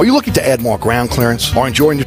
Are you looking to add more ground clearance or enjoying the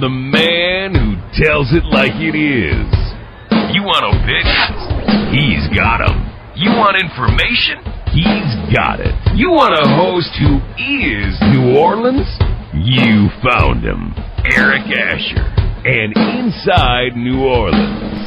The man who tells it like it is. You want opinions? He's got 'em. You want information? He's got it. You want a host who is New Orleans? You found him. Eric Asher. And Inside New Orleans.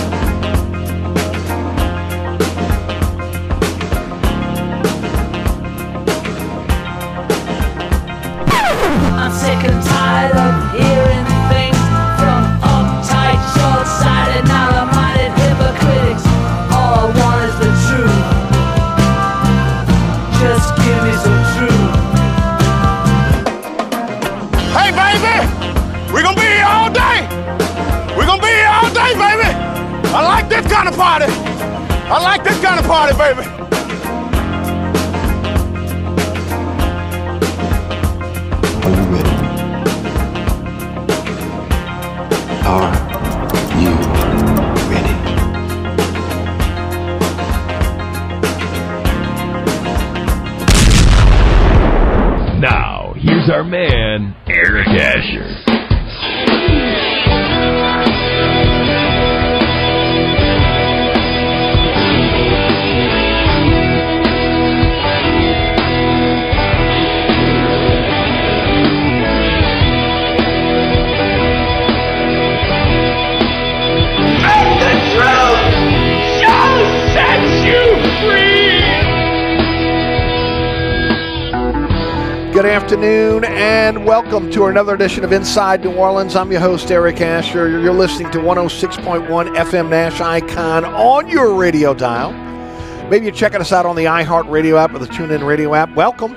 Baby. Are you ready? Are you ready? Now, here's our man, Eric Asher. Good afternoon and welcome to another edition of Inside New Orleans. I'm your host, Eric Asher. You're listening to 106.1 FM Nash Icon on your radio dial. Maybe you're checking us out on the iHeartRadio app or the TuneIn Radio app. Welcome.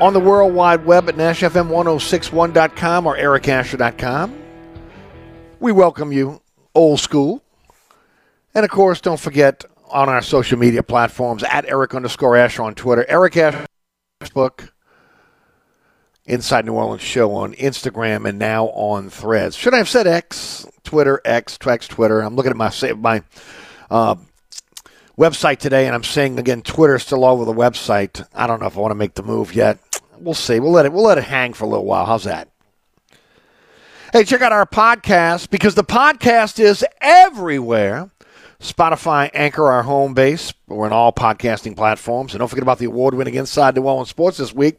On the World Wide Web at NashFM1061.com or EricAsher.com. We welcome you, old school. And of course, don't forget on our social media platforms at Eric underscore Asher on Twitter, Eric Asher Facebook, Inside New Orleans show on Instagram and now on Threads. Should I have said X, Twitter, X, X, Twitter? I'm looking at my my uh, website today, and I'm seeing again Twitter still all over the website. I don't know if I want to make the move yet. We'll see. We'll let it. We'll let it hang for a little while. How's that? Hey, check out our podcast because the podcast is everywhere. Spotify, Anchor, our home base. We're on all podcasting platforms. And don't forget about the award winning Inside New Orleans Sports this week.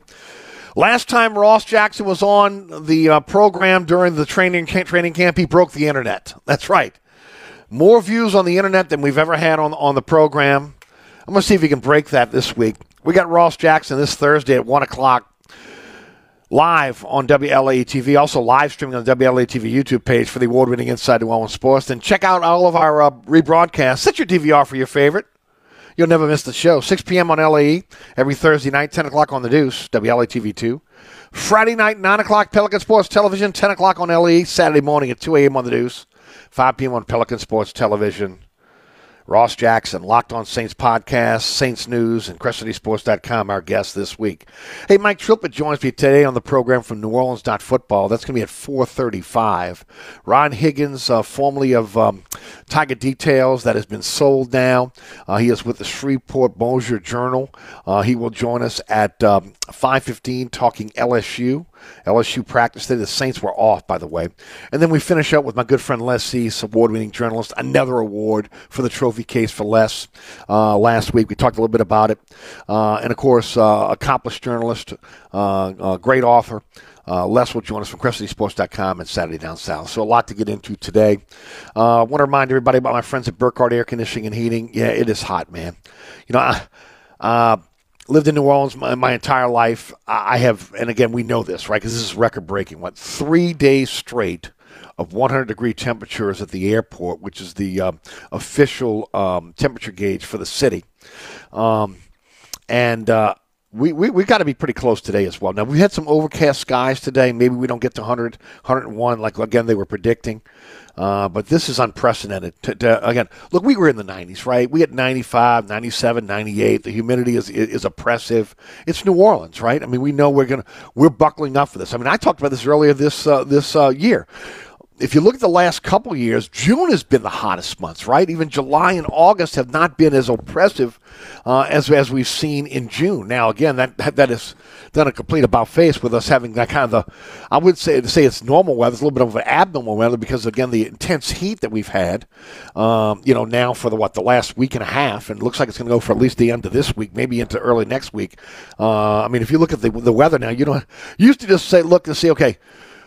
Last time Ross Jackson was on the uh, program during the training training camp, he broke the internet. That's right. More views on the internet than we've ever had on on the program. I'm going to see if we can break that this week. We got Ross Jackson this Thursday at 1 o'clock live on WLAE TV, also live streaming on the WLAE TV YouTube page for the award winning Inside New Orleans Sports. Then check out all of our uh, rebroadcasts. Set your DVR for your favorite. You'll never miss the show. 6 p.m. on LAE every Thursday night, 10 o'clock on The Deuce, WLA TV 2. Friday night, 9 o'clock, Pelican Sports Television, 10 o'clock on LAE. Saturday morning at 2 a.m. on The Deuce, 5 p.m. on Pelican Sports Television. Ross Jackson, Locked On Saints podcast, Saints News, and CrescentCitySports.com, our guest this week. Hey, Mike Triplett joins me today on the program from New Orleans Football. That's going to be at 435. Ron Higgins, uh, formerly of um, Tiger Details, that has been sold now. Uh, he is with the Shreveport Bossier Journal. Uh, he will join us at um, 515 talking LSU. LSU practice day. The Saints were off, by the way. And then we finish up with my good friend Les East, award-winning journalist. Another award for the trophy case for Les. Uh, last week we talked a little bit about it, uh, and of course, uh, accomplished journalist, uh, great author. Uh, Les will join us from CrescentCitySports.com and Saturday Down South. So a lot to get into today. Uh, I want to remind everybody about my friends at Burkhardt Air Conditioning and Heating. Yeah, it is hot, man. You know, I, uh, lived in New Orleans my, my, entire life. I have, and again, we know this, right? Because this is record breaking. What three days straight of 100 degree temperatures at the airport, which is the um, official um, temperature gauge for the city, um, and. Uh, we, we, we got to be pretty close today as well. Now, we had some overcast skies today. Maybe we don't get to 100, 101 like, again, they were predicting. Uh, but this is unprecedented. To, to, again, look, we were in the 90s, right? We had 95, 97, 98. The humidity is, is, is oppressive. It's New Orleans, right? I mean, we know we're gonna we're buckling up for this. I mean, I talked about this earlier this uh, this uh, year if you look at the last couple years, June has been the hottest months, right? Even July and August have not been as oppressive uh, as as we've seen in June. Now, again, that that is done a complete about face with us having that kind of the, I would say to say it's normal weather. It's a little bit of an abnormal weather because again, the intense heat that we've had, um, you know, now for the what the last week and a half, and it looks like it's going to go for at least the end of this week, maybe into early next week. Uh, I mean, if you look at the the weather now, you know, you used to just say look and see, okay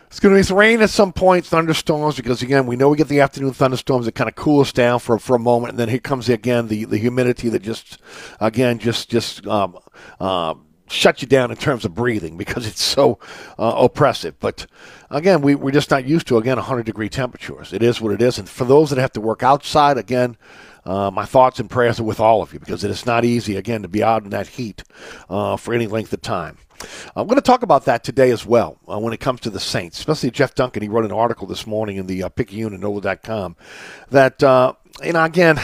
it's going to be rain at some point, thunderstorms, because again, we know we get the afternoon thunderstorms that kind of cool us down for, for a moment, and then here comes again the, the humidity that just, again, just just um, uh, shut you down in terms of breathing because it's so uh, oppressive. But again, we, we're just not used to again 100 degree temperatures. It is what it is, and for those that have to work outside, again, uh, my thoughts and prayers are with all of you because it is not easy again to be out in that heat uh, for any length of time. I'm going to talk about that today as well uh, when it comes to the Saints, especially Jeff Duncan. He wrote an article this morning in the uh, Picayune and NOLA.com that, uh, you know, again,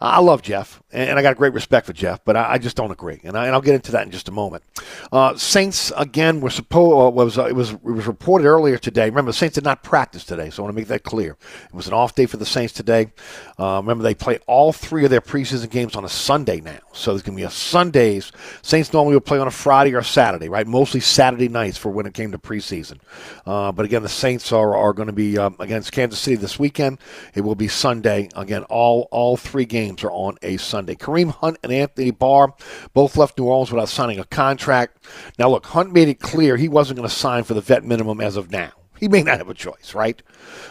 I love Jeff, and I got great respect for Jeff, but I, just don't agree, and, I, will get into that in just a moment. Uh, Saints again were supposed uh, was uh, it was it was reported earlier today. Remember, the Saints did not practice today, so I want to make that clear. It was an off day for the Saints today. Uh, remember, they play all three of their preseason games on a Sunday now, so there's going to be a Sundays. Saints normally would play on a Friday or Saturday, right? Mostly Saturday nights for when it came to preseason. Uh, but again, the Saints are are going to be um, against Kansas City this weekend. It will be Sunday again. All all three games are on a Sunday. Kareem Hunt and Anthony Barr both left New Orleans without signing a contract. Now, look, Hunt made it clear he wasn't going to sign for the vet minimum as of now. He may not have a choice, right?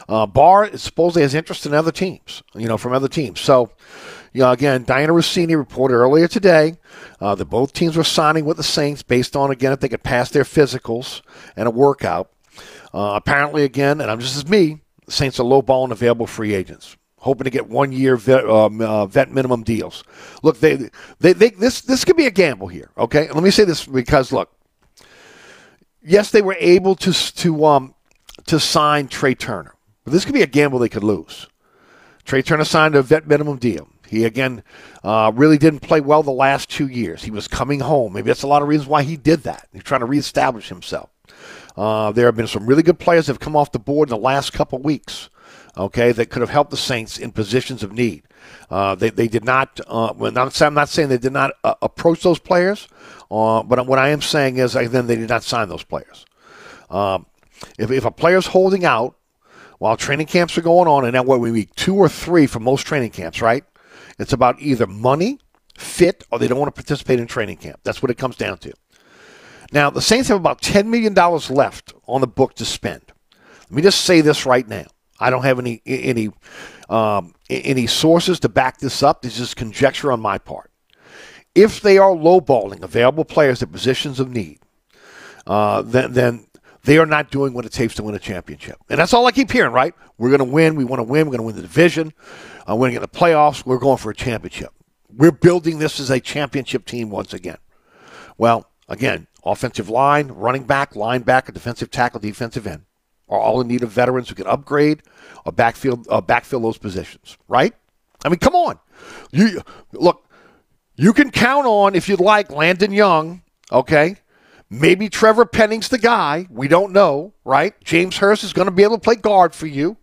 Uh, Barr supposedly has interest in other teams, you know, from other teams. So, you know, again, Dianna Russini reported earlier today uh, that both teams were signing with the Saints based on, again, if they could pass their physicals and a workout. Uh, apparently, again, and I'm just as me, the Saints are lowballing available free agents hoping to get one year vet, um, uh, vet minimum deals. Look, they, they, they, this, this could be a gamble here. Okay, let me say this because look, yes, they were able to to um to sign Trey Turner, but this could be a gamble they could lose. Trey Turner signed a vet minimum deal. He again uh, really didn't play well the last two years. He was coming home. Maybe that's a lot of reasons why he did that. He's trying to reestablish himself. Uh, there have been some really good players that have come off the board in the last couple weeks okay, that could have helped the Saints in positions of need. Uh, they, they did not, uh, I'm not saying they did not uh, approach those players, uh, but what I am saying is then they did not sign those players. Um, if, if a player's holding out while training camps are going on, and now what we week two or three for most training camps, right? It's about either money, fit, or they don't want to participate in training camp. That's what it comes down to. Now, the Saints have about $10 million left on the book to spend. Let me just say this right now. I don't have any any um, any sources to back this up. This is conjecture on my part. If they are lowballing available players at positions of need, uh, then then they are not doing what it takes to win a championship. And that's all I keep hearing, right? We're going to win. We want to win. We're going to win the division. Uh, we're going to get the playoffs. We're going for a championship. We're building this as a championship team once again. Well, again, offensive line, running back, linebacker, defensive tackle, defensive end are all in need of veterans who can upgrade or backfield uh, backfill those positions, right? I mean, come on. You look, you can count on if you'd like Landon Young, okay? Maybe Trevor Penning's the guy. We don't know, right? James Hurst is going to be able to play guard for you.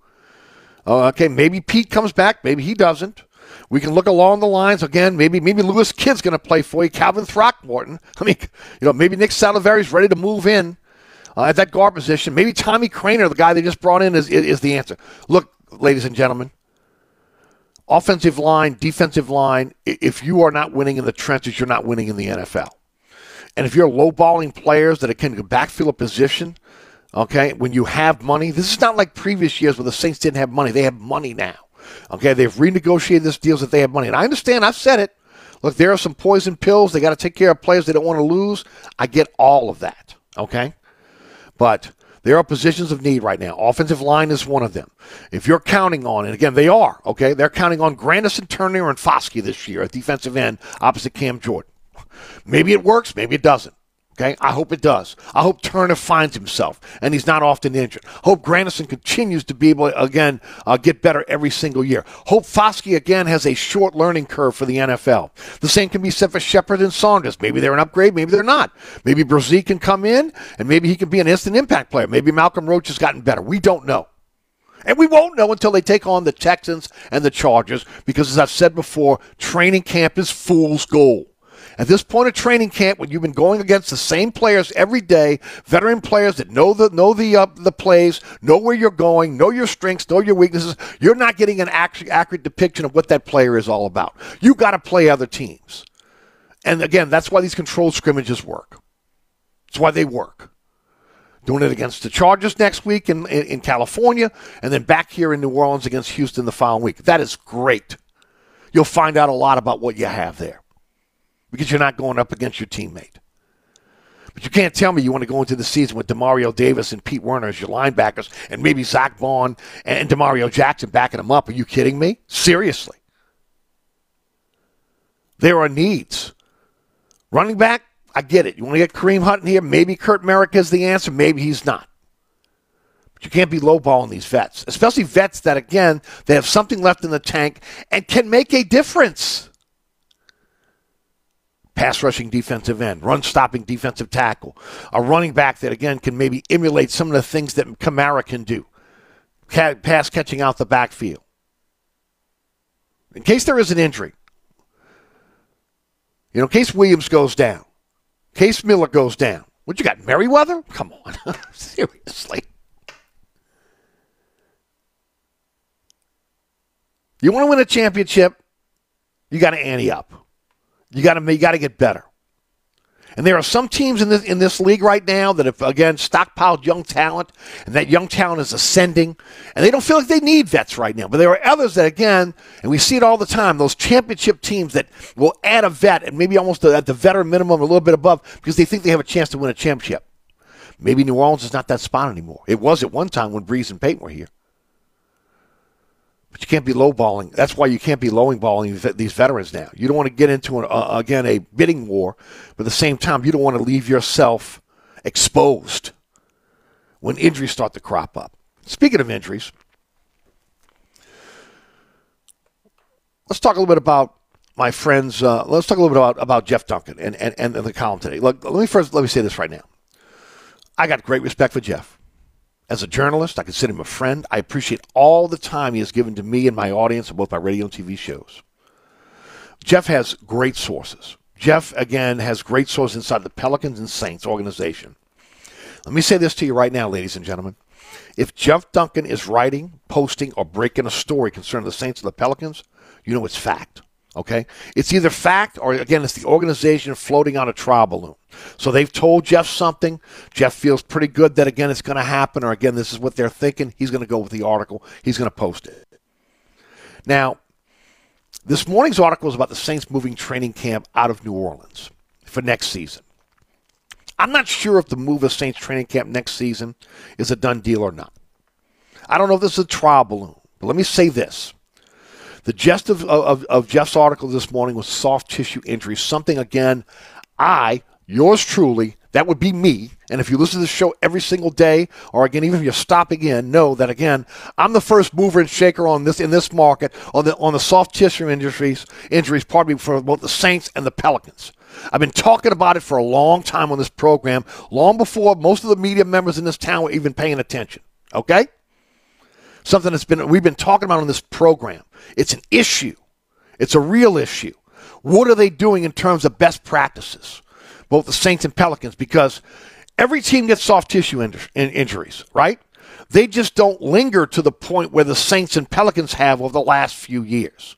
Uh, okay, maybe Pete comes back, maybe he doesn't. We can look along the lines again. Maybe maybe Lewis Kidd's going to play for you. Calvin Throckmorton. I mean, you know, maybe Nick Saldiveri's ready to move in uh, at that guard position. Maybe Tommy Kraemer, the guy they just brought in, is, is the answer. Look, ladies and gentlemen, offensive line, defensive line, if you are not winning in the trenches, you're not winning in the NFL. And if you're lowballing players that can backfill a position, okay, when you have money, this is not like previous years where the Saints didn't have money. They have money now. Okay, they've renegotiated this deals that they have money. And I understand, I've said it. Look, there are some poison pills. They got to take care of players they don't want to lose. I get all of that. Okay? But there are positions of need right now. Offensive line is one of them. If you're counting on, and again, they are, okay? They're counting on Granderson, Turner, and Foskey this year at defensive end opposite Cam Jordan. Maybe it works, maybe it doesn't. Okay, I hope it does. I hope Turner finds himself and he's not often injured. Hope Granderson continues to be able again, uh, get better every single year. Hope Foskey, again, has a short learning curve for the NFL. The same can be said for Shepherd and Saunders. Maybe they're an upgrade, maybe they're not. Maybe Bresee can come in and maybe he can be an instant impact player. Maybe Malcolm Roach has gotten better. We don't know. And we won't know until they take on the Texans and the Chargers because, as I've said before, training camp is fool's gold. At this point of training camp, when you've been going against the same players every day, veteran players that know the know the uh, the plays, know where you're going, know your strengths, know your weaknesses, you're not getting an accurate, depiction of what that player is all about. You got to play other teams, and again, that's why these controlled scrimmages work. That's why they work. Doing it against the Chargers next week in, in, in California, and then back here in New Orleans against Houston the following week. That is great. You'll find out a lot about what you have there because you're not going up against your teammate. But you can't tell me you want to go into the season with Demario Davis and Pete Werner as your linebackers and maybe Zach Baun and D'Marco Jackson backing them up. Are you kidding me? Seriously. There are needs. Running back, I get it. You want to get Kareem Hunt in here? Maybe Kurt Merrick is the answer. Maybe he's not. But you can't be lowballing these vets, especially vets that, again, they have something left in the tank and can make a difference pass rushing defensive end, run stopping defensive tackle, a running back that, again, can maybe emulate some of the things that Kamara can do, pass catching out the backfield. In case there is an injury, you know, case Williams goes down, case Miller goes down, what you got, Merriweather? Come on, seriously. You want to win a championship, you got to ante up. You got to you got to get better. And there are some teams in this in this league right now that have again stockpiled young talent, and that young talent is ascending, and they don't feel like they need vets right now. But there are others that again, and we see it all the time, those championship teams that will add a vet and maybe almost at the veteran minimum, a little bit above, because they think they have a chance to win a championship. Maybe New Orleans is not that spot anymore. It was at one time when Brees and Payton were here. But you can't be lowballing. That's why you can't be lowballing these veterans now. You don't want to get into, an, uh, again, a bidding war, but at the same time, you don't want to leave yourself exposed when injuries start to crop up. Speaking of injuries, let's talk a little bit about my friends. Uh, let's talk a little bit about, about Jeff Duncan and, and, and the column today. Look, let me first let me say this right now. I got great respect for Jeff. As a journalist, I consider him a friend. I appreciate all the time he has given to me and my audience on both my radio and TV shows. Jeff has great sources. Jeff, again, has great sources inside the Pelicans and Saints organization. Let me say this to you right now, ladies and gentlemen. If Jeff Duncan is writing, posting, or breaking a story concerning the Saints and the Pelicans, you know it's fact. Okay? It's either fact or, again, it's the organization floating on a trial balloon. So they've told Jeff something. Jeff feels pretty good that, again, it's going to happen, or, again, this is what they're thinking. He's going to go with the article, he's going to post it. Now, this morning's article is about the Saints moving training camp out of New Orleans for next season. I'm not sure if the move of Saints training camp next season is a done deal or not. I don't know if this is a trial balloon, but let me say this. The gist of, of, of Jeff's article this morning was soft tissue injuries, something, again, I, yours truly, that would be me. And if you listen to the show every single day, or again, even if you're stopping in, know that again, I'm the first mover and shaker on this in this market on the on the soft tissue injuries injuries, pardon me, for both the Saints and the Pelicans. I've been talking about it for a long time on this program, long before most of the media members in this town were even paying attention. Okay? Something that's been we've been talking about on this program. It's an issue. It's a real issue. What are they doing in terms of best practices? Both the Saints and Pelicans, because every team gets soft tissue in- in- injuries, right? They just don't linger to the point where the Saints and Pelicans have over the last few years.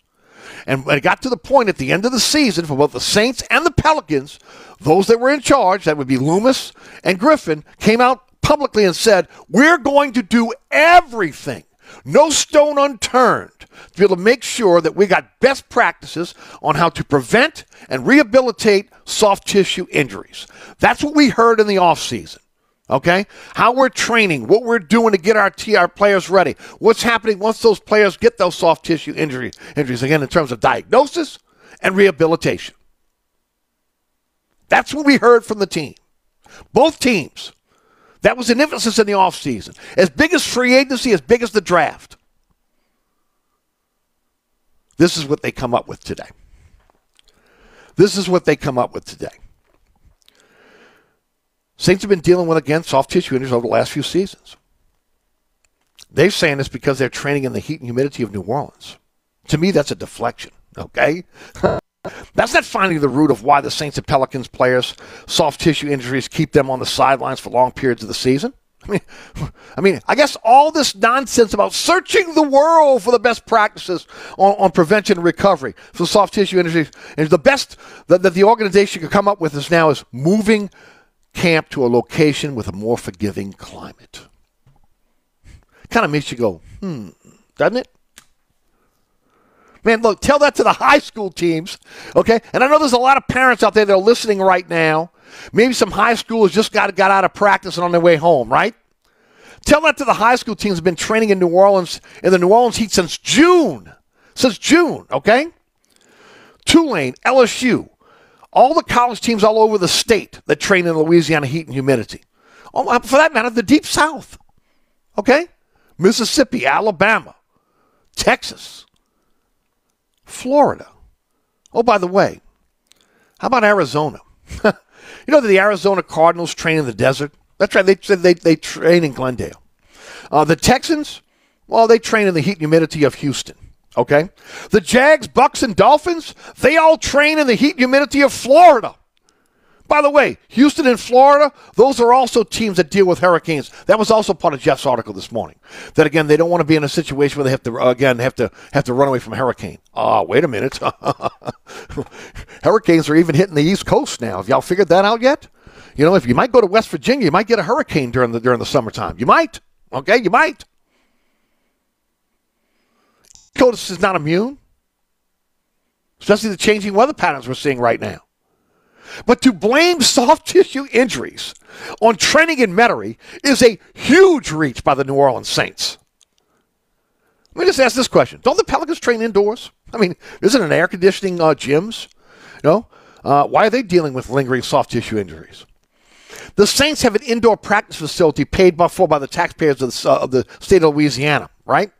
And it got to the point at the end of the season for both the Saints and the Pelicans, those that were in charge, that would be Loomis and Griffin, came out publicly and said, We're going to do everything, no stone unturned, to be able to make sure that we got best practices on how to prevent and rehabilitate soft tissue injuries. That's what we heard in the offseason. Okay? How we're training, what we're doing to get our, T- our players ready, what's happening once those players get those soft tissue injury, injuries, again, in terms of diagnosis and rehabilitation. That's what we heard from the team. Both teams. That was an emphasis in the offseason. As big as free agency, as big as the draft. This is what they come up with today. This is what they come up with today. Saints have been dealing with, again, soft tissue injuries over the last few seasons. They're saying it's because they're training in the heat and humidity of New Orleans. To me, that's a deflection, okay? that's not finding the root of why the Saints and Pelicans players' soft tissue injuries keep them on the sidelines for long periods of the season. I mean, I mean, I guess all this nonsense about searching the world for the best practices on, on prevention and recovery for soft tissue injuries, and the best that, that the organization could come up with is now is moving camp to a location with a more forgiving climate. Kind of makes you go, hmm, doesn't it? Man, look, tell that to the high school teams, okay? And I know there's a lot of parents out there that are listening right now. Maybe some high schoolers just got, got out of practice and on their way home, right? Tell that to the high school teams have been training in New Orleans, in the New Orleans heat since June. Since June, okay? Tulane, LSU, all the college teams all over the state that train in Louisiana heat and humidity. Oh, for that matter, the Deep South, okay? Mississippi, Alabama, Texas, Florida. Oh, by the way, how about Arizona? you know that the Arizona Cardinals train in the desert? That's right. They they, they train in Glendale. Uh, the Texans, well, they train in the heat and humidity of Houston. Okay? The Jags, Bucs, and Dolphins, they all train in the heat and humidity of Florida. By the way, Houston and Florida, those are also teams that deal with hurricanes. That was also part of Jeff's article this morning. That again, they don't want to be in a situation where they have to again have to have to run away from a hurricane. Ah, wait a minute. Hurricanes are even hitting the East Coast now. Have y'all figured that out yet? You know, if you might go to West Virginia, you might get a hurricane during the during the summertime. You might. Okay, you might. Coast is not immune, especially the changing weather patterns we're seeing right now. But to blame soft tissue injuries on training in Metairie is a huge reach by the New Orleans Saints. Let me just ask this question: Don't the Pelicans train indoors? I mean, isn't it an air conditioning uh, gyms? Know, uh, why are they dealing with lingering soft tissue injuries? The Saints have an indoor practice facility paid for by the taxpayers of the, uh, of the state of Louisiana, right?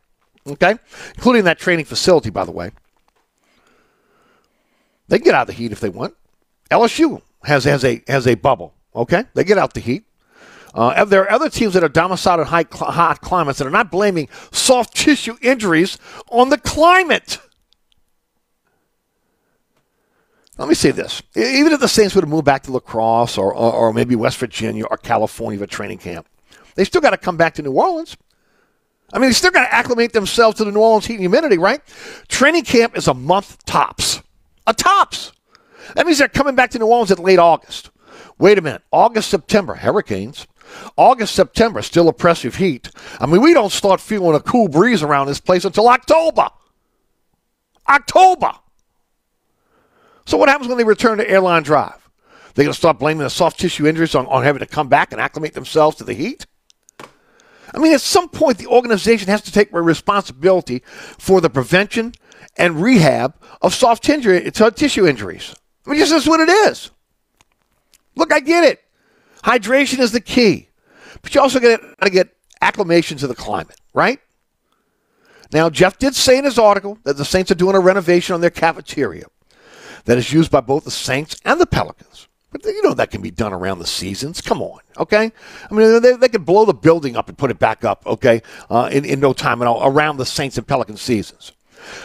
Okay, including that training facility, by the way. They can get out of the heat if they want. LSU has has a has a bubble. Okay, they get out the heat. Uh, there are other teams that are domiciled in high cl- hot climates that are not blaming soft tissue injuries on the climate. Let me say this: even if the Saints would have moved back to La Crosse or, or, or maybe West Virginia or California for training camp, they still got to come back to New Orleans. I mean, they still got to acclimate themselves to the New Orleans heat and humidity, right? Training camp is a month tops. A tops. That means they're coming back to New Orleans at late August. Wait a minute. August, September, hurricanes. August, September, still oppressive heat. I mean, we don't start feeling a cool breeze around this place until October. October. So what happens when they return to airline drive? They're going to start blaming the soft tissue injuries on, on having to come back and acclimate themselves to the heat? I mean, at some point, the organization has to take responsibility for the prevention and rehab of soft tissue injuries. I mean, this is what it is. Look, I get it. Hydration is the key, but you also got to get acclimation to the climate, right? Now, Jeff did say in his article that the Saints are doing a renovation on their cafeteria that is used by both the Saints and the Pelicans. But you know that can be done around the seasons. Come on, okay? I mean, they, they could blow the building up and put it back up, okay, uh, in, in no time at all around the Saints and Pelican seasons.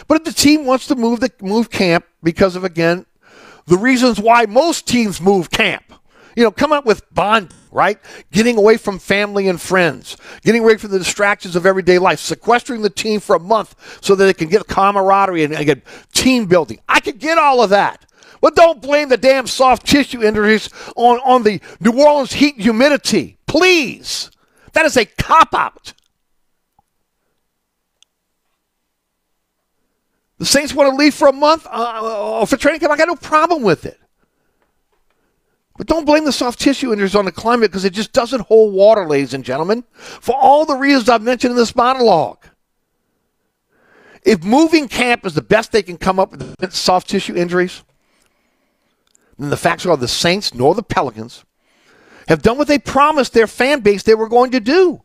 But if the team wants to move the move camp because of again the reasons why most teams move camp, you know, come up with bond, right? Getting away from family and friends, getting away from the distractions of everyday life, sequestering the team for a month so that they can get camaraderie and, and get team building. I could get all of that. But don't blame the damn soft tissue injuries on, on the New Orleans heat humidity. Please. That is a cop out. The Saints want to leave for a month uh, uh, for training camp. I got no problem with it. But don't blame the soft tissue injuries on the climate because it just doesn't hold water, ladies and gentlemen, for all the reasons I've mentioned in this monologue. If moving camp is the best they can come up with soft tissue injuries, then the facts are the Saints nor the Pelicans have done what they promised their fan base they were going to do,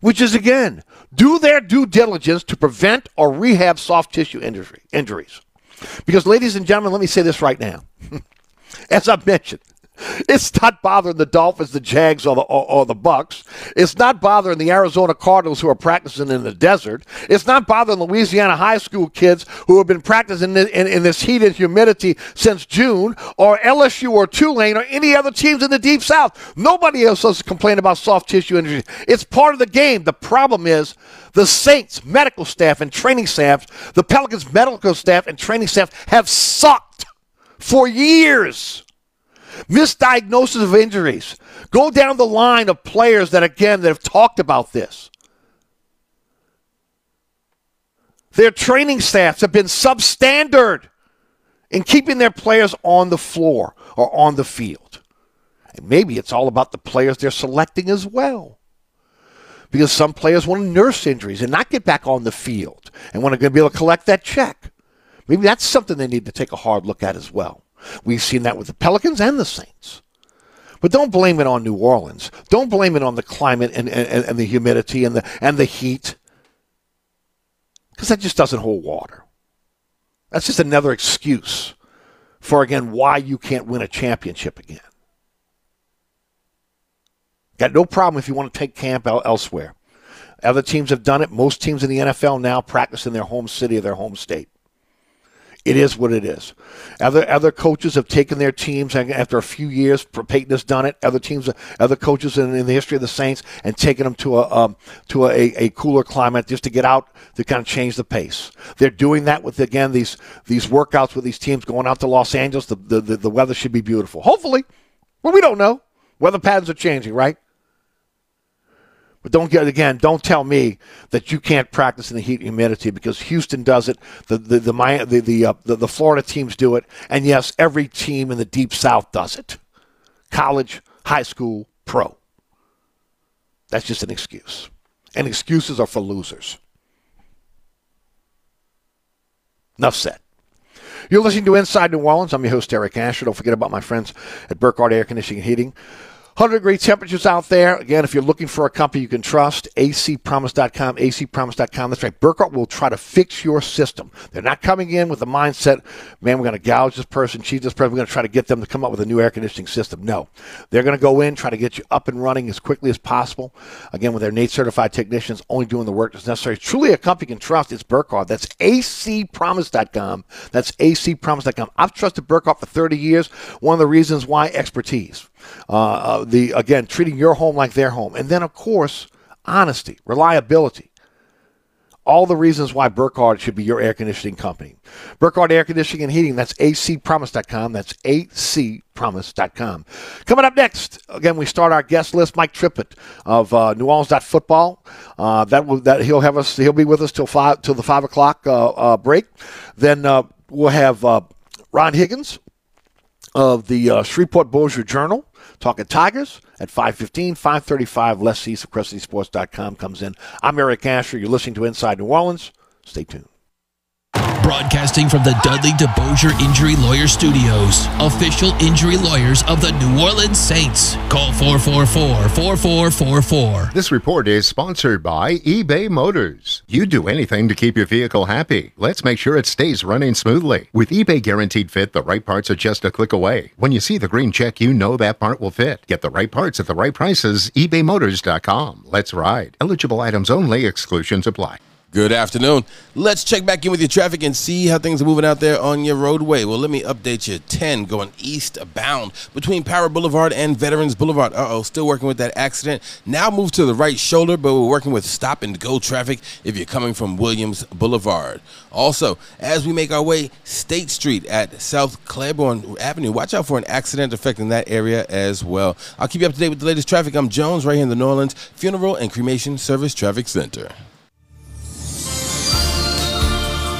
which is, again, do their due diligence to prevent or rehab soft tissue injury, injuries. Because, ladies and gentlemen, let me say this right now. As I mentioned, it's not bothering the Dolphins, the Jags, or the, or, or, the Bucs. It's not bothering the Arizona Cardinals who are practicing in the desert. It's not bothering Louisiana high school kids who have been practicing in, in, in this heat and humidity since June, or LSU or Tulane or any other teams in the Deep South. Nobody else is complaining about soft tissue injuries. It's part of the game. The problem is the Saints medical staff and training staff, the Pelicans medical staff and training staff have sucked for years misdiagnosis of injuries. Go down the line of players that, again, that have talked about this. Their training staffs have been substandard in keeping their players on the floor or on the field. And maybe it's all about the players they're selecting as well. Because some players want to nurse injuries and not get back on the field and want to be able to collect that check. Maybe that's something they need to take a hard look at as well. We've seen that with the Pelicans and the Saints. But don't blame it on New Orleans. Don't blame it on the climate and, and, and the humidity and the, and the heat. Because that just doesn't hold water. That's just another excuse for, again, why you can't win a championship again. Got no problem if you want to take camp elsewhere. Other teams have done it. Most teams in the NFL now practice in their home city or their home state it is what it is. Other other coaches have taken their teams after a few years. Payton has done it. Other teams, other coaches in, in the history of the Saints, and taken them to a um, to a, a cooler climate just to get out to kind of change the pace. They're doing that with again these these workouts with these teams going out to Los Angeles. The the, the, the weather should be beautiful. Hopefully, well we don't know. Weather patterns are changing, right? But don't get again. Don't tell me that you can't practice in the heat and humidity because Houston does it. The the the the the, uh, the, the Florida teams do it, and yes, every team in the Deep South does it. College, high school, pro. That's just an excuse, and excuses are for losers. Enough said. You're listening to Inside New Orleans. I'm your host, Eric Asher. Don't forget about my friends at Burkhardt Air Conditioning and Heating. 100 degree temperatures out there. Again, if you're looking for a company you can trust, acpromise.com, acpromise.com. That's right. Burkhardt will try to fix your system. They're not coming in with the mindset, man, we're going to gouge this person, cheat this person. We're going to try to get them to come up with a new air conditioning system. No. They're going to go in, try to get you up and running as quickly as possible. Again, with their NATE certified technicians, only doing the work that's necessary. Truly a company you can trust. It's Burkhardt. That's acpromise.com. That's acpromise.com. I've trusted Burkhardt for 30 years. One of the reasons why, expertise. Uh, uh, the again treating your home like their home, and then of course honesty, reliability. all the reasons why Burkhardt should be your air conditioning company. Burkhardt Air Conditioning and Heating, that's acpromise.com. That's acpromise.com. Coming up next, again, we start our guest list. Mike Triplett of uh, New Orleans Football. Uh, that will that he'll have us. He'll be with us till five till the five o'clock uh, uh, break. Then uh, we'll have Ron Higgins of the Shreveport Bossier Journal talking Tigers at 515, 535. Les of CrescentCitySports.com comes in. I'm Eric Asher. You're listening to Inside New Orleans. Stay tuned. Broadcasting from the Dudley DeBosier Injury Lawyer Studios, official injury lawyers of the New Orleans Saints. Call 444-4444. This report is sponsored by eBay Motors. You do anything to keep your vehicle happy. Let's make sure it stays running smoothly. With eBay Guaranteed Fit, the right parts are just a click away. When you see the green check, you know that part will fit. Get the right parts at the right prices. ebaymotors.com. Let's ride. Eligible items only. Exclusions apply. Good afternoon. Let's check back in with your traffic and see how things are moving out there on your roadway. Well, let me update you. 10 going eastbound between Power Boulevard and Veterans Boulevard. Uh oh, still working with that accident. Now move to the right shoulder, but we're working with stop and go traffic if you're coming from Williams Boulevard. Also, as we make our way State Street at South Claiborne Avenue, watch out for an accident affecting that area as well. I'll keep you up to date with the latest traffic. I'm Jones, right here in the New Orleans Funeral and Cremation Service Traffic Center.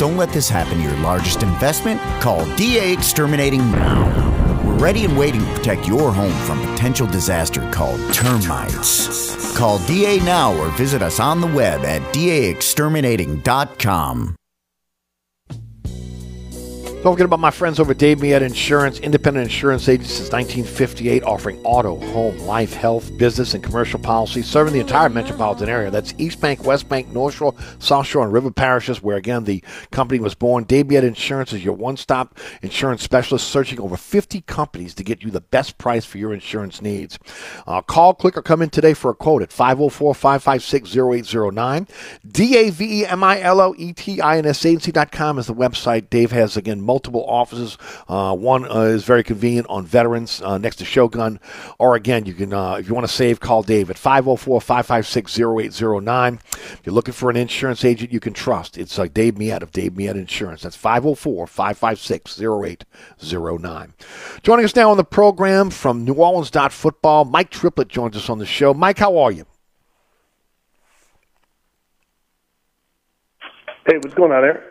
Don't let this happen to your largest investment. Call DA Exterminating now. We're ready and waiting to protect your home from potential disaster called termites. Call DA now or visit us on the web at daexterminating.com. Don't forget about my friends over at Dave Miette Insurance, independent insurance agent since 1958, offering auto, home, life, health, business, and commercial policies, serving the entire metropolitan area. That's East Bank, West Bank, North Shore, South Shore, and River parishes, where again the company was born. Dave Miette Insurance is your one-stop insurance specialist, searching over 50 companies to get you the best price for your insurance needs. Uh, call, click, or come in today for a quote at 504-556-0809. D-A-V-E-M-I-L-O-E-T-I-N-S agency.com is the website. Dave has again multiple offices. Uh, one uh, is very convenient on Veterans uh, next to Shogun. Or again, you can if you want to save, call Dave at 504-556-0809. If you're looking for an insurance agent you can trust, it's like Dave Miet of Dave Miet Insurance. That's 504-556-0809. Joining us now on the program from New Orleans Football, Mike Triplett joins us on the show. Mike, how are you? Hey, what's going on, Eric?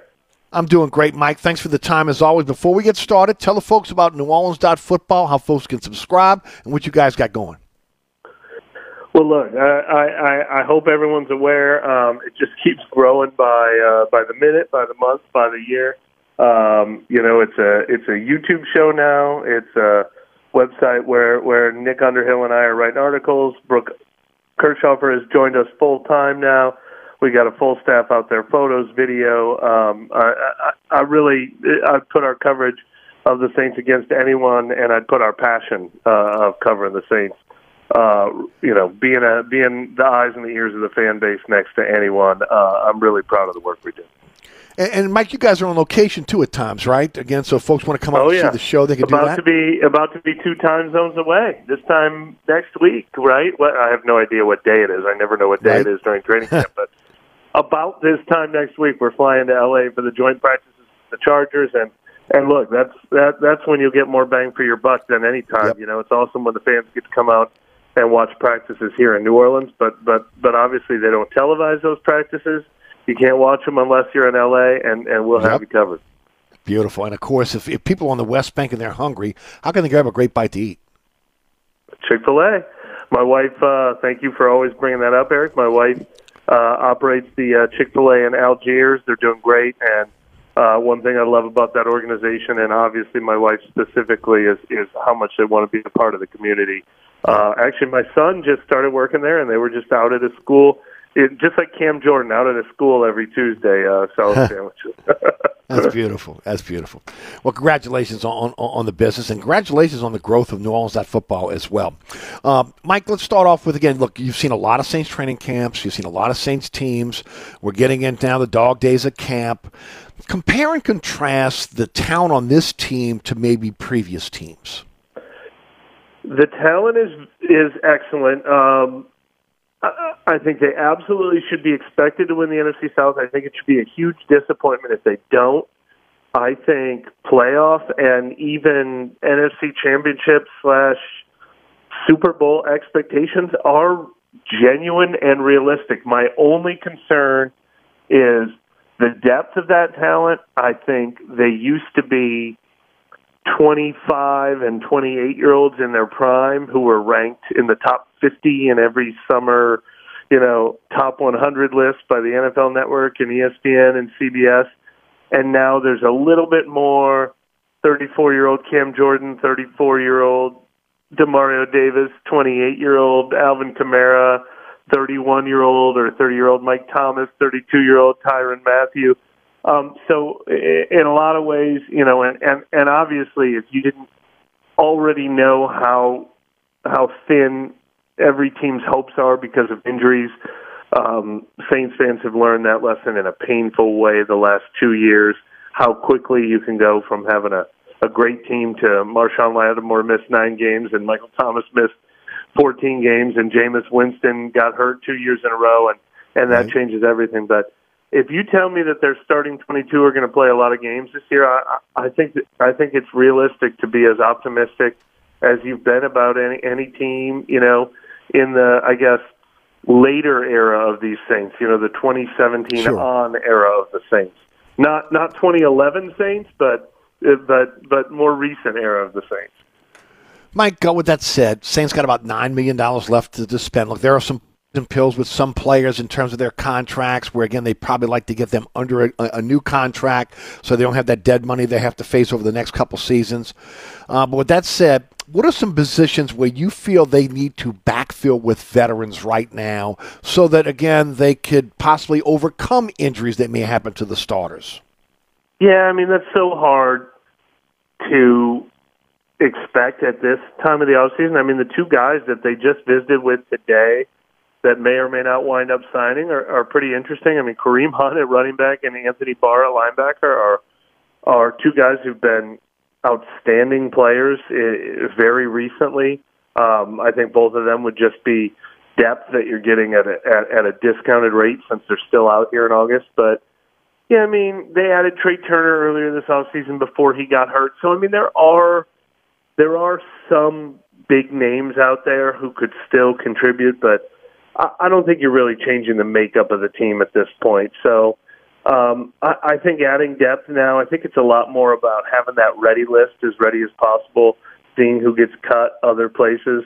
I'm doing great, Mike. Thanks for the time as always. Before we get started, tell the folks about New Orleans Football, how folks can subscribe, and what you guys got going. Well, look, I I, I hope everyone's aware. Um, it just keeps growing by uh, by the minute, by the month, by the year. Um, you know, it's a it's a YouTube show now. It's a website where where Nick Underhill and I are writing articles. Brooke Kirchhofer has joined us full time now. We got a full staff out there, photos, video. Um, I, I, I really I put our coverage of the Saints against anyone, and I'd put our passion uh, of covering the Saints. Uh, you know, being a being the eyes and the ears of the fan base next to anyone. Uh, I'm really proud of the work we do. And, and, Mike, you guys are on location too at times, right? Again, so if folks want to come up oh, and see the show, they can about do that. to be about to be two time zones away. This time next week, right? Well, I have no idea what day it is. I never know what day Right. it is during training camp, but about this time next week, we're flying to LA for the joint practices with the Chargers, and and look, that's that that's when you'll get more bang for your buck than any time. You know, it's awesome when the fans get to come out and watch practices here in New Orleans, but but but obviously they don't televise those practices. You can't watch them unless you're in LA, and and we'll have you covered. Beautiful. And of course, if, if people on the West Bank and they're hungry, how can they grab a great bite to eat? Chick Fil A. My wife, uh, thank you for always bringing that up, Eric. My wife uh, operates the uh, Chick Fil A in Algiers. They're doing great, and uh, one thing I love about that organization, and obviously my wife specifically, is is how much they want to be a part of the community. Uh, actually, my son just started working there, and they were just out at a school. It, just like Cam Jordan, out of a school every Tuesday, uh, selling sandwiches. That's beautiful. That's beautiful. Well, congratulations on, on, on the business and congratulations on the growth of New Orleans that football as well. Um, Mike, let's start off with again. Look, you've seen a lot of Saints training camps. You've seen a lot of Saints teams. We're getting in now the dog days of camp. Compare and contrast the talent on this team to maybe previous teams. The talent is is excellent. Um, I, think they absolutely should be expected to win the NFC South. I think it should be a huge disappointment if they don't. I think playoff and even NFC Championship slash Super Bowl expectations are genuine and realistic. My only concern is the depth of that talent. I think they used to be 25 and 28 year olds in their prime who were ranked in the top 50 in every summer, you know, top 100 list by the NFL Network and ESPN and CBS. And now there's a little bit more 34 year old Cam Jordan, 34 year old Demario Davis, 28 year old Alvin Kamara, 31 year old or 30 year old Mike Thomas, 32 year old Tyrann Mathieu. Um, so in a lot of ways, you know, and, and, and obviously if you didn't already know how, how thin every team's hopes are because of injuries, um, Saints fans have learned that lesson in a painful way the last two years, how quickly you can go from having a, a great team to Marshon Lattimore missed nine games and Michael Thomas missed 14 games and Jameis Winston got hurt two years in a row and, and that changes everything. But if you tell me that their starting 22 are going to play a lot of games this year, I, I think that, I think it's realistic to be as optimistic as you've been about any any team. You know, in the I guess later era of these Saints. You know, the 2017 Sure. on era of the Saints. Not not 2011 Saints, but uh, but but more recent era of the Saints. Mike, go with that said, Saints got about $9 million left to, to spend. Look, there are some pills with some players in terms of their contracts where, again, they probably like to get them under a, a new contract so they don't have that dead money they have to face over the next couple seasons. Uh, but with that said, what are some positions where you feel they need to backfill with veterans right now so that, again, they could possibly overcome injuries that may happen to the starters? Yeah, I mean that's so hard to expect at this time of the offseason. I mean, the two guys that they just visited with today that may or may not wind up signing are, are pretty interesting. I mean, Kareem Hunt at running back and Anthony Barr at linebacker are are two guys who've been outstanding players uh, very recently. Um, I think both of them would just be depth that you're getting at a, at, at a discounted rate since they're still out here in August. But yeah, I mean, they added Trai Turner earlier this offseason before he got hurt. So I mean, there are there are some big names out there who could still contribute, but I, I don't think you're really changing the makeup of the team at this point. So um, I, I think adding depth now, I think it's a lot more about having that ready list as ready as possible, seeing who gets cut other places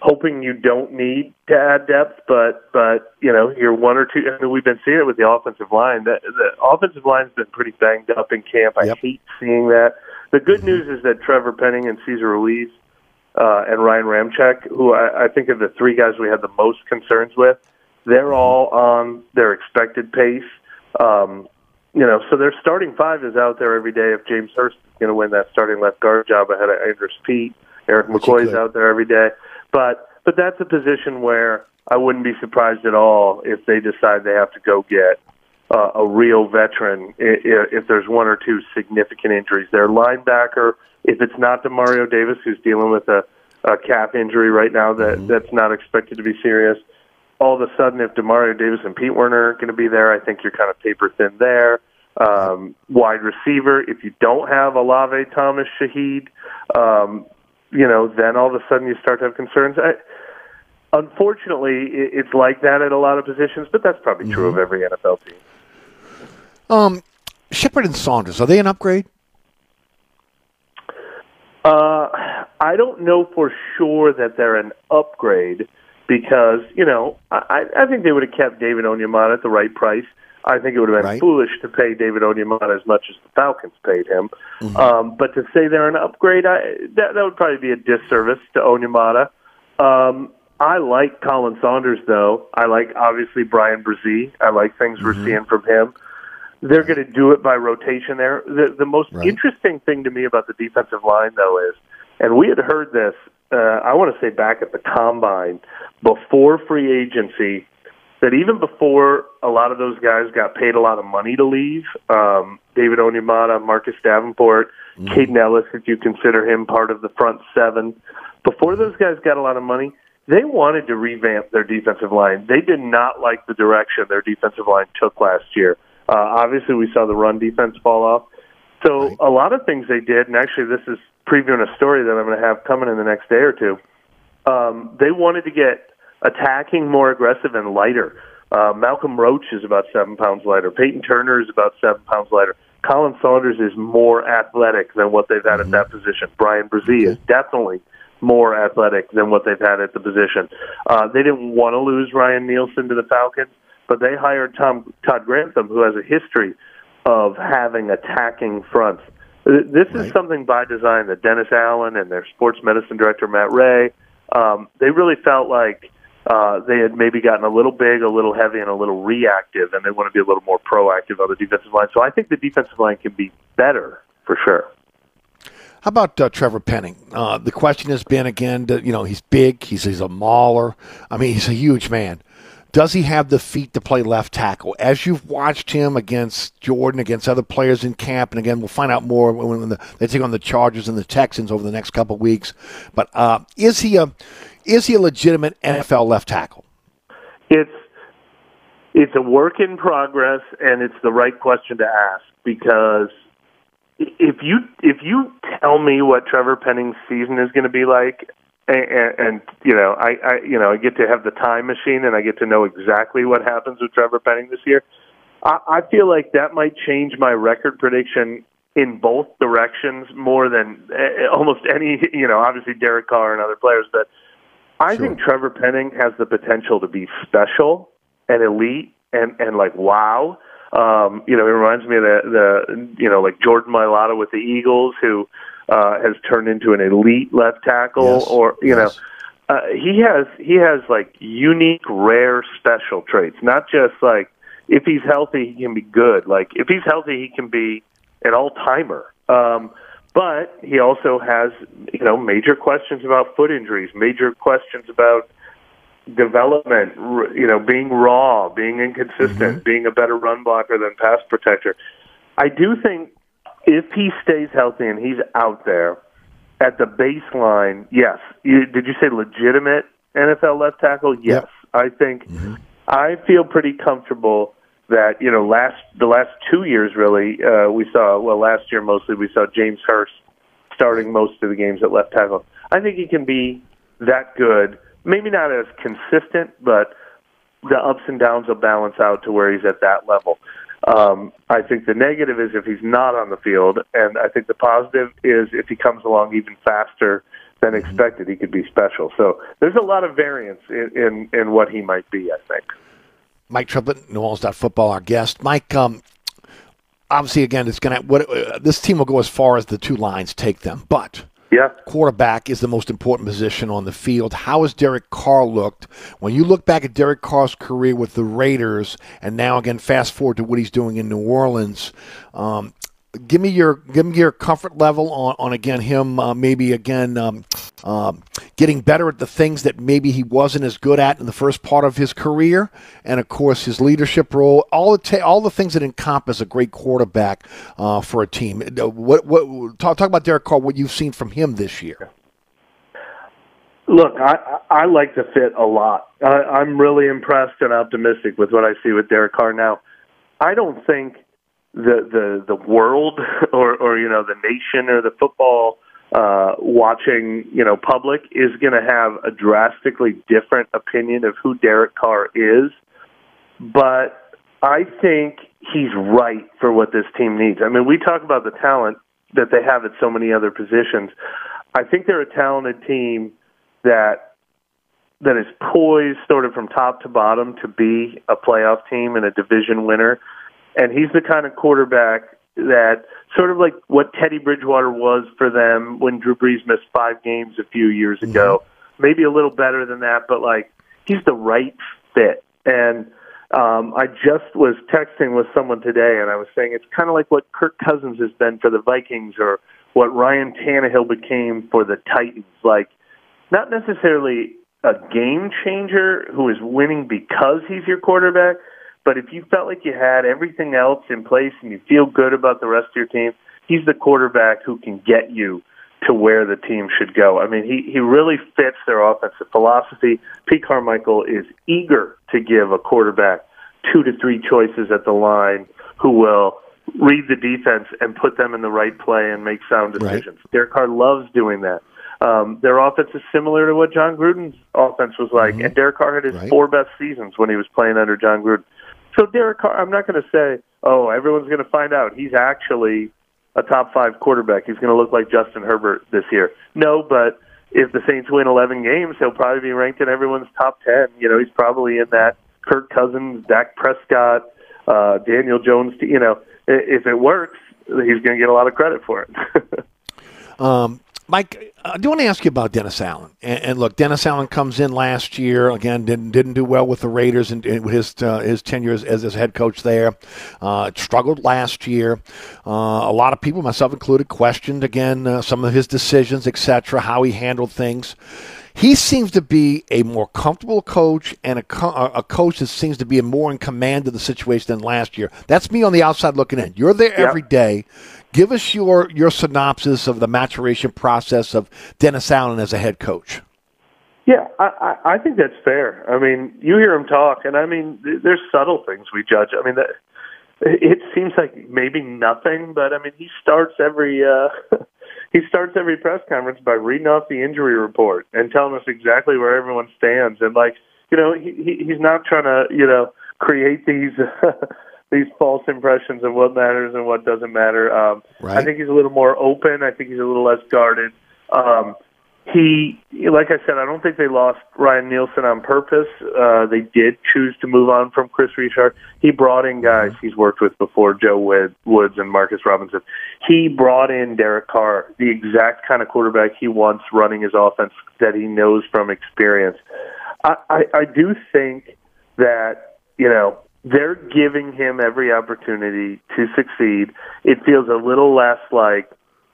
hoping you don't need to add depth, but but you know you're one or two. I mean, we've been seeing it with the offensive line. The, the offensive line's been pretty banged up in camp. I Yep. hate seeing that. The good news is that Trevor Penning and Cesar Ruiz uh, and Ryan Ramczyk, who I, I think are the three guys we had the most concerns with, they're all on their expected pace. Um, you know, so their starting five is out there every day. If James Hurst is going to win that starting left guard job ahead of Andrus Peat, Erik McCoy's out there every day. But but that's a position where I wouldn't be surprised at all if they decide they have to go get uh, a real veteran i- i- if there's one or two significant injuries. Their linebacker, if it's not Demario Davis, who's dealing with a, a calf injury right now that that's not expected to be serious. All of a sudden, if Demario Davis and Pete Werner are going to be there, I think you're kind of paper thin there. Um, wide receiver, if you don't have Olave, Thomas, Shaheed, um, you know, then all of a sudden you start to have concerns. I, unfortunately, it, it's like that at a lot of positions, but that's probably true of every NFL team. Um, Shepherd and Saunders are they an upgrade? Uh, I don't know for sure that they're an upgrade because you know I, I think they would have kept David Onyemata at the right price. I think it would have been Right. foolish to pay David Onyemata as much as the Falcons paid him. Mm-hmm. Um, but to say they're an upgrade, I, that that would probably be a disservice to Onyemata. Um, I like Khalen Saunders though. I like obviously Bryan Bresee. I like things we're seeing from him. They're going to do it by rotation there. The, the most interesting thing to me about the defensive line, though, is, and we had heard this, uh, I want to say back at the combine, before free agency, that even before a lot of those guys got paid a lot of money to leave, um, David Onyemata, Marcus Davenport, Kaden Elliss, if you consider him part of the front seven, before those guys got a lot of money, they wanted to revamp their defensive line. They did not like the direction their defensive line took last year. Uh, obviously, we saw the run defense fall off. So a lot of things they did, and actually, this is previewing a story that I'm going to have coming in the next day or two. Um, they wanted to get attacking more aggressive and lighter. Uh, Malcolm Roach is about seven pounds lighter. Payton Turner is about seven pounds lighter. Khalen Saunders is more athletic than what they've had at that position. Bryan Bresee is definitely more athletic than what they've had at the position. Uh, they didn't want to lose Ryan Nielsen to the Falcons, but they hired Tom Todd Grantham, who has a history of having attacking fronts. This is something by design that Dennis Allen and their sports medicine director Matt Ray, um, they really felt like uh, they had maybe gotten a little big, a little heavy, and a little reactive, and they want to be a little more proactive on the defensive line. So I think the defensive line can be better for sure. How about uh, Trevor Penning? Uh, the question has been again, you know, he's big, he's, he's a mauler. I mean, he's a huge man. Does he have the feet to play left tackle? As you've watched him against Jordan, against other players in camp, and again, we'll find out more when the, they take on the Chargers and the Texans over the next couple weeks. But uh, is he a is he a legitimate NFL left tackle? It's it's a work in progress, and it's the right question to ask because if you if you tell me what Trevor Penning's season is going to be like, and, and you know I, I you know I get to have the time machine and I get to know exactly what happens with Trevor Penning this year, I, I feel like that might change my record prediction in both directions more than uh, almost any you know obviously Derek Carr and other players, but I think Trevor Penning has the potential to be special and elite and and like wow. Um, you know, it reminds me of the the you know like Jordan Mailata with the Eagles, who uh, has turned into an elite left tackle, Yes. or you know, uh, he has he has like unique, rare, special traits. Not just like if he's healthy, he can be good. Like if he's healthy, he can be an all timer. Um, but he also has, you know, major questions about foot injuries, major questions about development, you know, being raw, being inconsistent, being a better run blocker than pass protector. I do think if he stays healthy and he's out there at the baseline, yes. You, did you say legitimate NFL left tackle? Yes. I think I feel pretty comfortable that you know last the last two years really uh, we saw well last year mostly we saw James Hurst starting most of the games at left tackle. I think he can be that good. Maybe not as consistent, but the ups and downs will balance out to where he's at that level. Um, I think the negative is if he's not on the field, and I think the positive is if he comes along even faster than expected, he could be special. So there's a lot of variance in, in, in what he might be, I think. Mike Triplett, New Orleans Football, our guest. Mike, um, obviously, again, it's going to what uh, this team will go as far as the two lines take them, but yeah, quarterback is the most important position on the field. How has Derek Carr looked when you look back at Derek Carr's career with the Raiders, and now again fast forward to what he's doing in New Orleans? Um, give me your give me your comfort level on, on again him uh, maybe again um, um, getting better at the things that maybe he wasn't as good at in the first part of his career, and of course his leadership role, all the ta- all the things that encompass a great quarterback uh, for a team. Uh, What what talk talk about Derek Carr? What you've seen from him this year? Look, I I like the fit a lot. I, I'm really impressed and optimistic with what I see with Derek Carr now. I don't think the the the world or or you know the nation or the football uh watching you know public is going to have a drastically different opinion of who Derek Carr is but I think he's right for what this team needs. I mean, we talk about the talent that they have at so many other positions. I think they're a talented team that that is poised sort of from top to bottom to be a playoff team and a division winner. And he's the kind of quarterback that sort of like what Teddy Bridgewater was for them when Drew Brees missed five games a few years ago. Maybe a little better than that, but like he's the right fit. And um, I just was texting with someone today, and I was saying it's kind of like what Kirk Cousins has been for the Vikings, or what Ryan Tannehill became for the Titans. Like, not necessarily a game changer who is winning because he's your quarterback, but if you felt like you had everything else in place and you feel good about the rest of your team, he's the quarterback who can get you to where the team should go. I mean, he, he really fits their offensive philosophy. Pete Carmichael is eager to give a quarterback two to three choices at the line who will read the defense and put them in the right play and make sound decisions. Derek Carr loves doing that. Um, their offense is similar to what Jon Gruden's offense was like, and Derek Carr had his four best seasons when he was playing under John Gruden. So Derek Carr, I'm not going to say, oh, everyone's going to find out he's actually a top five quarterback. He's going to look like Justin Herbert this year. No, but if the Saints win 11 games, he'll probably be ranked in everyone's top 10. You know, he's probably in that Kirk Cousins, Dak Prescott, uh, Daniel Jones. You know, if it works, he's going to get a lot of credit for it. Um, Mike, I do want to ask you about Dennis Allen. And, and look, Dennis Allen comes in last year again, didn't didn't do well with the Raiders and in, his uh, his tenure as, as his head coach there. Uh, struggled last year. Uh, a lot of people, myself included, questioned again uh, some of his decisions, etc., how he handled things. He seems to be a more comfortable coach and a, co- a coach that seems to be more in command of the situation than last year. That's me on the outside looking in. You're there every day. Give us your your synopsis of the maturation process of Dennis Allen as a head coach. Yeah, I, I I think that's fair. I mean, you hear him talk, and I mean, there's subtle things we judge. I mean, that it seems like maybe nothing, but I mean, he starts every uh he starts every press conference by reading off the injury report and telling us exactly where everyone stands, and like, you know, he he- he's not trying to you know create these. These false impressions of what matters and what doesn't matter. Um, I think he's a little more open. I think he's a little less guarded. Um, he, like I said, I don't think they lost Ryan Nielsen on purpose. Uh, they did choose to move on from Kris Richard. He brought in guys he's worked with before, Joe Woods and Marcus Robinson. He brought in Derek Carr, the exact kind of quarterback he wants running his offense that he knows from experience. I, I, I do think that, you know, they're giving him every opportunity to succeed. It feels a little less like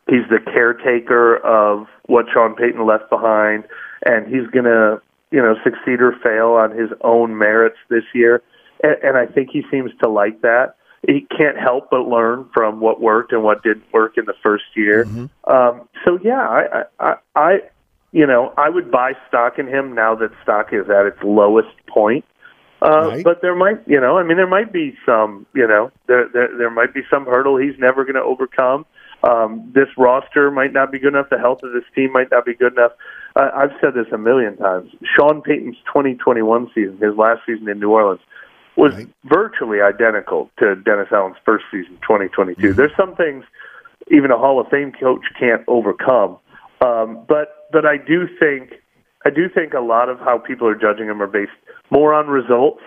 he's the caretaker of what Sean Payton left behind, and he's going to, you know, succeed or fail on his own merits this year. And, and I think he seems to like that. he can't help but learn from what worked and what didn't work in the first year. Um, so yeah, I, I, I, you know, I would buy stock in him now that stock is at its lowest point. Uh, Right. But there might, you know, I mean, there might be some, you know, there there, there might be some hurdle he's never going to overcome. Um, this roster might not be good enough. The health of this team might not be good enough. Uh, I've said this a million times. Sean Payton's 2021 season, his last season in New Orleans, was virtually identical to Dennis Allen's first season, 2022. There's some things even a Hall of Fame coach can't overcome. Um, but but I do think I do think a lot of how people are judging him are based more on results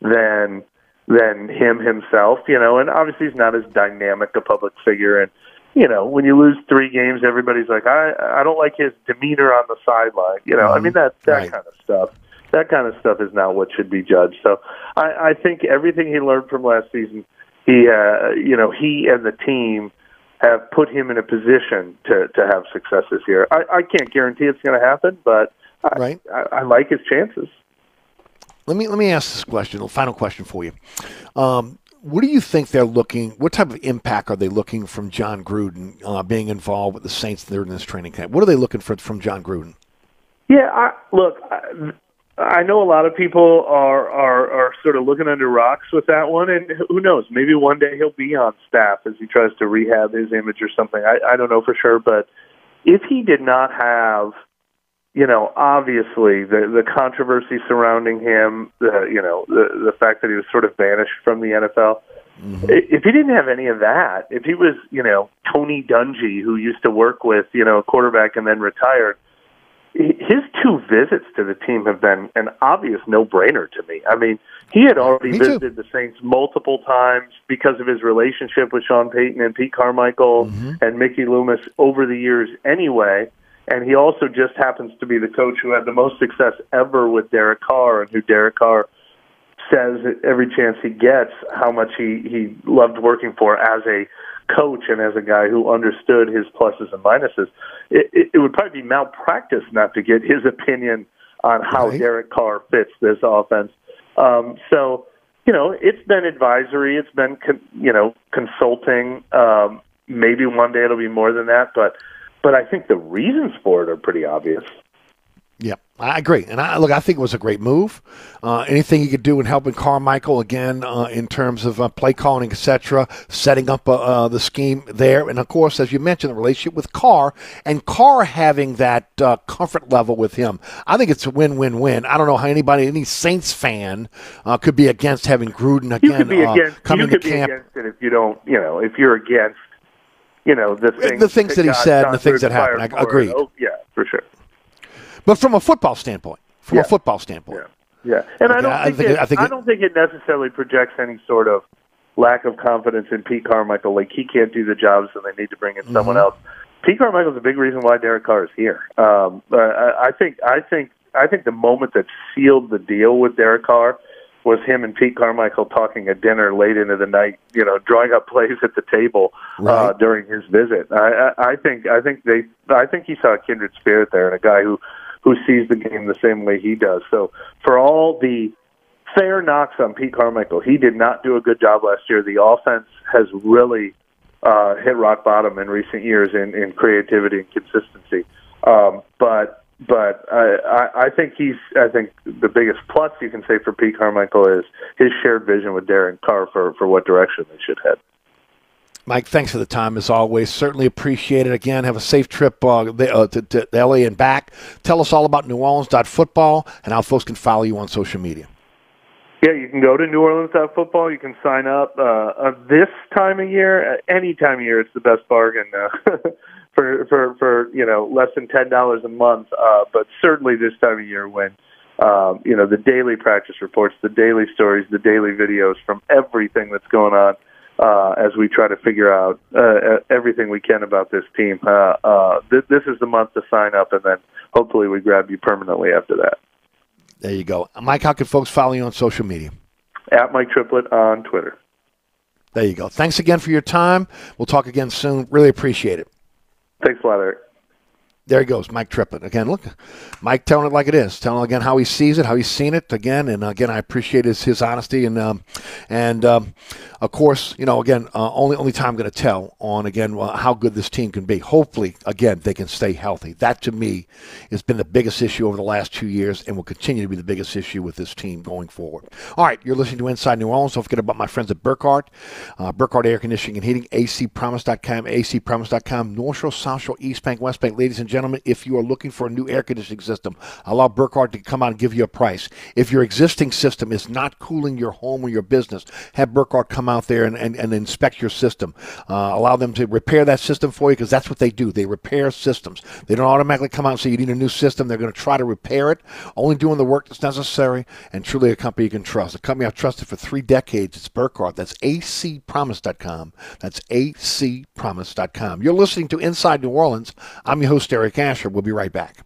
than than him himself. You know, and obviously he's not as dynamic a public figure. And you know, when you lose three games, everybody's like, I I don't like his demeanor on the sideline. You know, I mean that that kind of stuff. That kind of stuff is not what should be judged. So I, I think everything he learned from last season, he uh, you know he and the team have put him in a position to to have success this year. I, I can't guarantee it's going to happen, but Right. I, I like his chances. Let me let me ask this question. A final question for you. Um, what do you think they're looking? What type of impact are they looking from Jon Gruden uh, being involved with the Saints during this training camp? What are they looking for from Jon Gruden? Yeah, I, look, I, I know a lot of people are, are are sort of looking under rocks with that one, and who knows? Maybe one day he'll be on staff as he tries to rehab his image or something. I, I don't know for sure, but if he did not have, you know, obviously the the controversy surrounding him, the you know the the fact that he was sort of banished from the NFL. Mm-hmm. I- If he didn't have any of that, if he was, you know, Tony Dungy, who used to work with, you know, a quarterback and then retired, his two visits to the team have been an obvious no-brainer to me. I mean, he had already Me too. visited the Saints multiple times because of his relationship with Sean Payton and Pete Carmichael mm-hmm. and Mickey Loomis over the years anyway. And he also just happens to be the coach who had the most success ever with Derek Carr and who Derek Carr says every chance he gets how much he, he loved working for as a coach and as a guy who understood his pluses and minuses. It, it, it would probably be malpractice not to get his opinion on how Derek Carr fits this offense. Um, so, you know, it's been advisory, it's been, con- you know, consulting. Um, maybe one day it'll be more than that, but but I think the reasons for it are pretty obvious. Yeah, I agree. And I look, I think it was a great move. Uh, anything he could do in helping Carmichael again uh, in terms of uh, play calling, etc., setting up uh, uh, the scheme there, and of course, as you mentioned, the relationship with Carr and Carr having that uh, comfort level with him. I think it's a win-win-win. I don't know how anybody, any Saints fan, uh, could be against having Gruden You again could be against. coming You could to be camp. against it if you don't. You know, if you're against. You know the things. The things that he said and the things that happened. I- for. agreed. Oh, yeah, for sure. But from a football standpoint, from Yeah. a football standpoint, Yeah, and I don't I think, think it, I think it- don't think it necessarily projects any sort of lack of confidence in Pete Carmichael. Like he can't do the job, so they need to bring in someone Mhm. else. Pete Carmichael is a big reason why Derek Carr is here. Um, I, I think I think I think the moment that sealed the deal with Derek Carr was him and Pete Carmichael talking at dinner late into the night. You know, drawing up plays at the table uh, during his visit. I, I, I think I think they I think he saw a kindred spirit there and a guy who who sees the game the same way he does. So for all the fair knocks on Pete Carmichael, he did not do a good job last year. The offense has really uh, hit rock bottom in recent years in, in creativity and consistency. Um, but but I, I, I think he's I think the biggest plus you can say for Pete Carmichael is his shared vision with Darren Carr for, for what direction they should head. Mike, thanks for the time as always. Certainly appreciate it. Again, have a safe trip uh, the- uh, to, to LA and back. Tell us all about New Orleans.football and how folks can follow you on social media. Yeah, you can go to New Orleans Football. You can sign up uh, uh, this time of year. Uh, any time of year, it's the best bargain uh, for for for you know less than ten dollars a month. Uh, but certainly this time of year when um, you know the daily practice reports, the daily stories, the daily videos from everything that's going on. Uh, as we try to figure out uh, everything we can about this team, uh, uh, th- this is the month to sign up, and then hopefully we grab you permanently after that. There you go. Mike, how can folks follow you on social media? At Mike Triplett on Twitter. There you go. Thanks again for your time. We'll talk again soon. Really appreciate it. Thanks a lot, Eric. There he goes, Mike Triplett. Again, look, Mike telling it like it is, telling again how he sees it, how he's seen it again, and again, I appreciate his, his honesty and um, and um, of course, you know, again, uh, only only time going to tell on again uh, how good this team can be. Hopefully, again, they can stay healthy. That to me has been the biggest issue over the last two years, and will continue to be the biggest issue with this team going forward. All right, you're listening to Inside New Orleans. Don't forget about my friends at Burkhardt, uh, Air Conditioning and Heating, ACPromise.com, ACPromise.com, North Shore, South Shore, East Bank, West Bank, ladies and gentlemen. Gentlemen, if you are looking for a new air conditioning system, allow Burkhardt to come out and give you a price. If your existing system is not cooling your home or your business, have Burkhardt come out there and, and, and inspect your system. Uh, allow them to repair that system for you because that's what they do. They repair systems. They don't automatically come out and say you need a new system. They're going to try to repair it, only doing the work that's necessary, and truly a company you can trust. A company I've trusted for three decades. It's Burkhardt. That's acpromise.com. That's acpromise.com. You're listening to Inside New Orleans. I'm your host, Eric Asher. We'll be right back.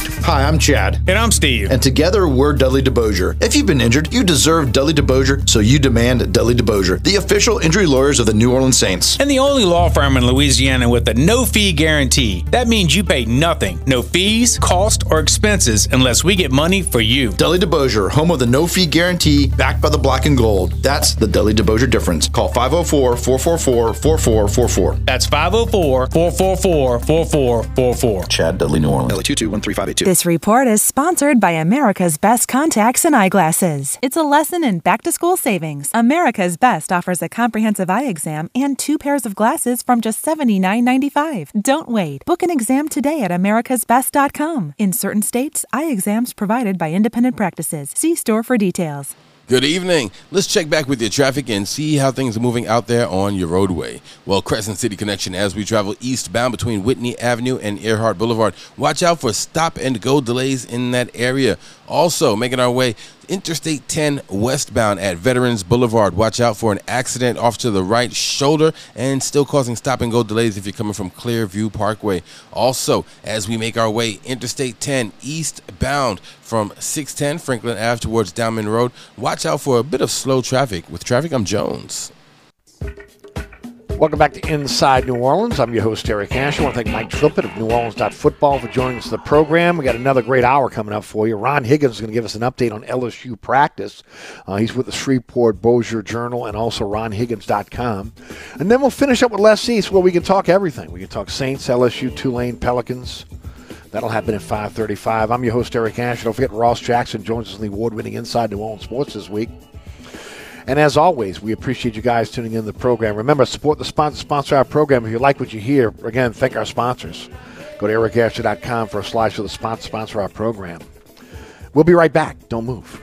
Project. Hi, I'm Chad. And I'm Steve. And together we're Dudley DeBosier. If you've been injured, you deserve Dudley DeBosier, so you demand Dudley DeBosier, the official injury lawyers of the New Orleans Saints. And the only law firm in Louisiana with a no fee guarantee. That means you pay nothing, no fees, cost, or expenses unless we get money for you. Dudley DeBosier, home of the no fee guarantee, backed by the black and gold. That's the Dudley DeBosier difference. Call 504 444 4444. That's 504 444 4444. Chad Dudley, New Orleans. LA2213582. This report is sponsored by America's Best Contacts and Eyeglasses. It's a lesson in back to school savings. America's Best offers a comprehensive eye exam and two pairs of glasses from just $79.95. Don't wait. Book an exam today at americasbest.com. In certain states, eye exams provided by independent practices. See store for details. Good evening. Let's check back with your traffic and see how things are moving out there on your roadway. Well, Crescent City Connection as we travel eastbound between Whitney Avenue and Earhart Boulevard. Watch out for stop and go delays in that area. Also, making our way Interstate 10 westbound at Veterans Boulevard. Watch out for an accident off to the right shoulder and still causing stop and go delays if you're coming from Clearview Parkway. Also, as we make our way Interstate 10 eastbound from 610 Franklin Ave towards Downman Road, watch out for a bit of slow traffic. With traffic, I'm Jones. Welcome back to Inside New Orleans. I'm your host, Eric Ash. I want to thank Mike Triplett of NewOrleans.football for joining us in the program. We got another great hour coming up for you. Ron Higgins is going to give us an update on LSU practice. Uh, he's with the Shreveport Bossier Journal and also RonHiggins.com. And then we'll finish up with Les East where we can talk everything. We can talk Saints, LSU, Tulane, Pelicans. That'll happen at 535. I'm your host, Eric Ash. Don't forget Ross Jackson joins us in the award-winning Inside New Orleans Sports this week. And as always, we appreciate you guys tuning in to the program. Remember, support the sponsor, sponsor our program. If you like what you hear, again, thank our sponsors. Go to ericasher.com for a slide for the sponsor, sponsor our program. We'll be right back. Don't move.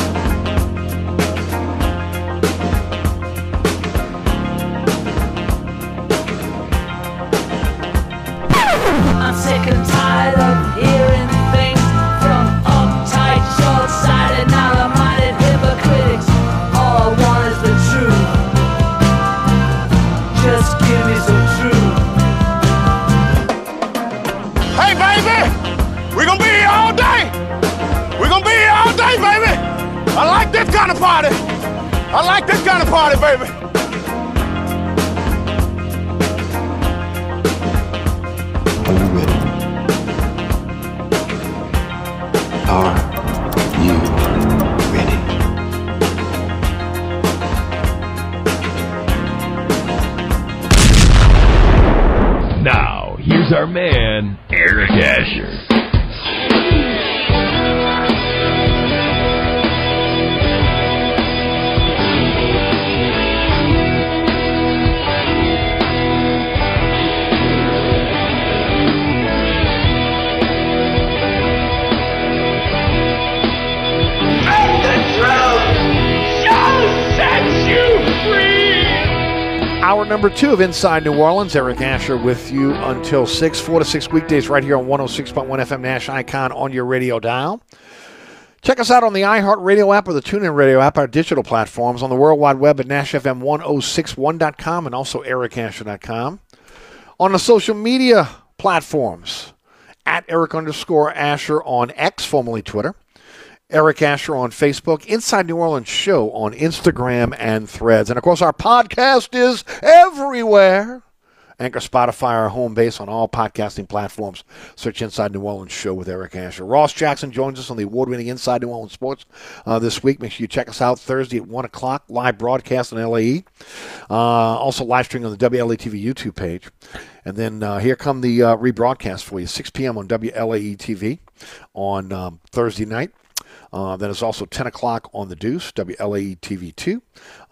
Our man, Eric Asher. Hour number two of Inside New Orleans. Eric Asher with you until 6, 4 to 6 weekdays right here on 106.1 FM Nash Icon on your radio dial. Check us out on the iHeartRadio app or the TuneIn Radio app, our digital platforms, on the World Wide Web at NashFM1061.com and also ericasher.com. On the social media platforms, at Eric underscore Asher on X, formerly Twitter. Eric Asher on Facebook, Inside New Orleans Show on Instagram and Threads. And of course, our podcast is everywhere. Anchor, Spotify, our home base on all podcasting platforms. Search Inside New Orleans Show with Eric Asher. Ross Jackson joins us on the award winning Inside New Orleans Sports uh, this week. Make sure you check us out Thursday at 1 o'clock, live broadcast on LAE. Uh, also, live streaming on the WLA TV YouTube page. And then uh, here come the uh, rebroadcast for you, 6 p.m. on WLAE TV on um, Thursday night. Uh, then it's also 10 o'clock on the Deuce, WLAE TV 2.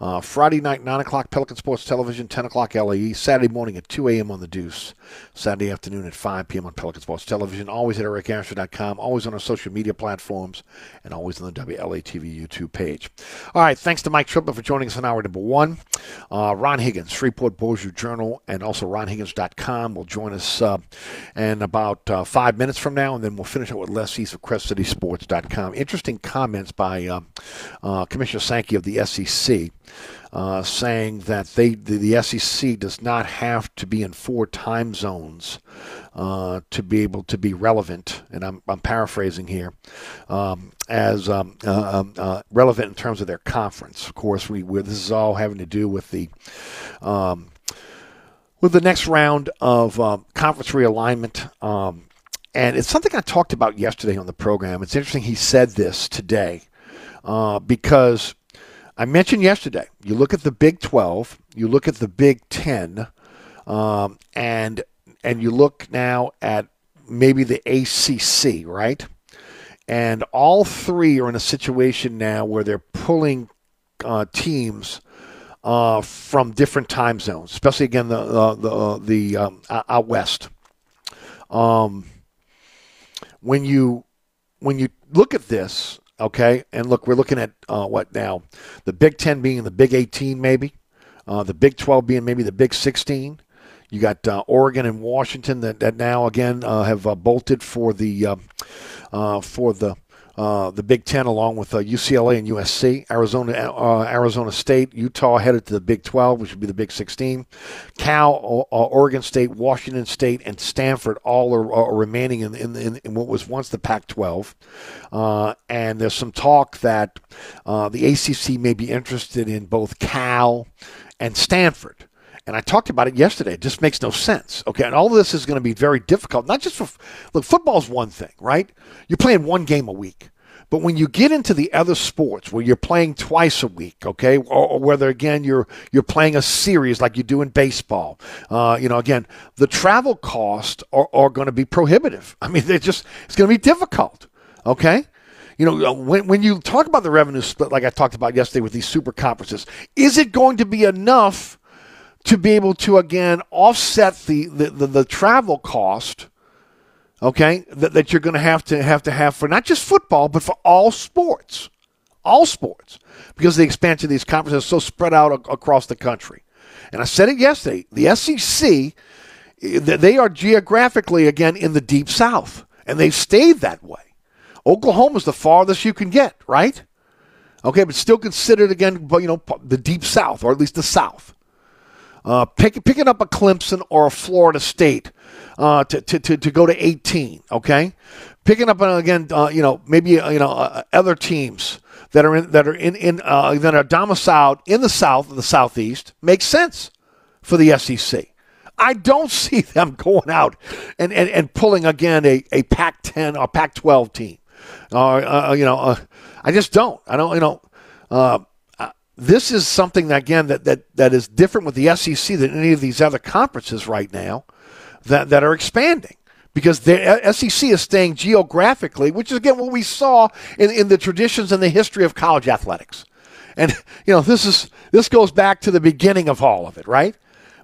Uh, Friday night, 9 o'clock, Pelican Sports Television, 10 o'clock LAE. Saturday morning at 2 a.m. on the Deuce. Saturday afternoon at 5 p.m. on Pelican Sports Television. Always at ericasher.com, always on our social media platforms, and always on the WLA TV YouTube page. All right, thanks to Mike Triplett for joining us on hour number one. Uh, Ron Higgins, Shreveport Bossier Journal, and also ronhiggins.com will join us uh, in about uh, five minutes from now, and then we'll finish up with Les East of CrestCitySports.com. Interesting comments by uh, uh, Commissioner Sankey of the SEC uh, saying that they the, the, SEC does not have to be in four time zones uh, to be able to be relevant. And I'm, I'm paraphrasing here um, as um, uh, um, uh relevant in terms of their conference. Of course, we this is all having to do with the um, with the next round of um, conference realignment. Um, and it's something I talked about yesterday on the program. It's interesting he said this today uh, because I mentioned yesterday, you look at the Big 12, you look at the Big 10, um, and and you look now at maybe the ACC, right? And all three are in a situation now where they're pulling uh, teams uh, from different time zones, especially again the uh, the the um, out west. Um, when you when you look at this, Okay, and look, we're looking at uh, what now? The Big Ten being the Big 18, maybe. Uh, the Big 12 being maybe the Big 16. You got uh, Oregon and Washington that, that now again uh, have uh, bolted for the uh, for the uh, the Big Ten, along with uh, UCLA and USC, Arizona, uh, Arizona State, Utah headed to the Big 12, which would be the Big 16. Cal, uh, Oregon State, Washington State, and Stanford all are, are remaining in, in, in, what was once the Pac 12. Uh, and there's some talk that the ACC may be interested in both Cal and Stanford. And I talked about it yesterday. It just makes no sense. Okay. And all of this is going to be very difficult. Not just for, look, football's one thing, right? You're playing one game a week. But when you get into the other sports where you're playing twice a week, okay, or, or whether again you're you're playing a series like you do in baseball, uh, you know, again the travel costs are, are going to be prohibitive. I mean, they're just it's going to be difficult. Okay, you know, uh, when, when you talk about the revenue split, like I talked about yesterday with these super conferences, is it going to be enough to be able to again offset the the, the, the travel cost? okay, that, that you're going to have to have to have for not just football, but for all sports, all sports, because the expansion of these conferences is so spread out a- across the country. And I said it yesterday. The SEC, eh, they are geographically again in the deep South, and they've stayed that way. Oklahoma's the farthest you can get, right? Okay, but still considered again, you know, the deep South, or at least the South. Uh, pick, picking up a Clemson or a Florida State uh, to, to, to, to, go to 18, okay? Picking up, uh, again, uh, you know, maybe, uh, you know, uh, other teams that are in, that are in, in that are domiciled in the South, the Southeast, makes sense for the SEC. I don't see them going out and, and, and pulling, again, a, a Pac 10 or Pac 12 team. Or, you know, I just don't. I don't, you know, this is something that, again that, that that is different with the SEC than any of these other conferences right now that that are expanding because the uh, SEC is staying geographically, which is again what we saw in, in the traditions and the history of college athletics. And you know this is this goes back to the beginning of all of it, right?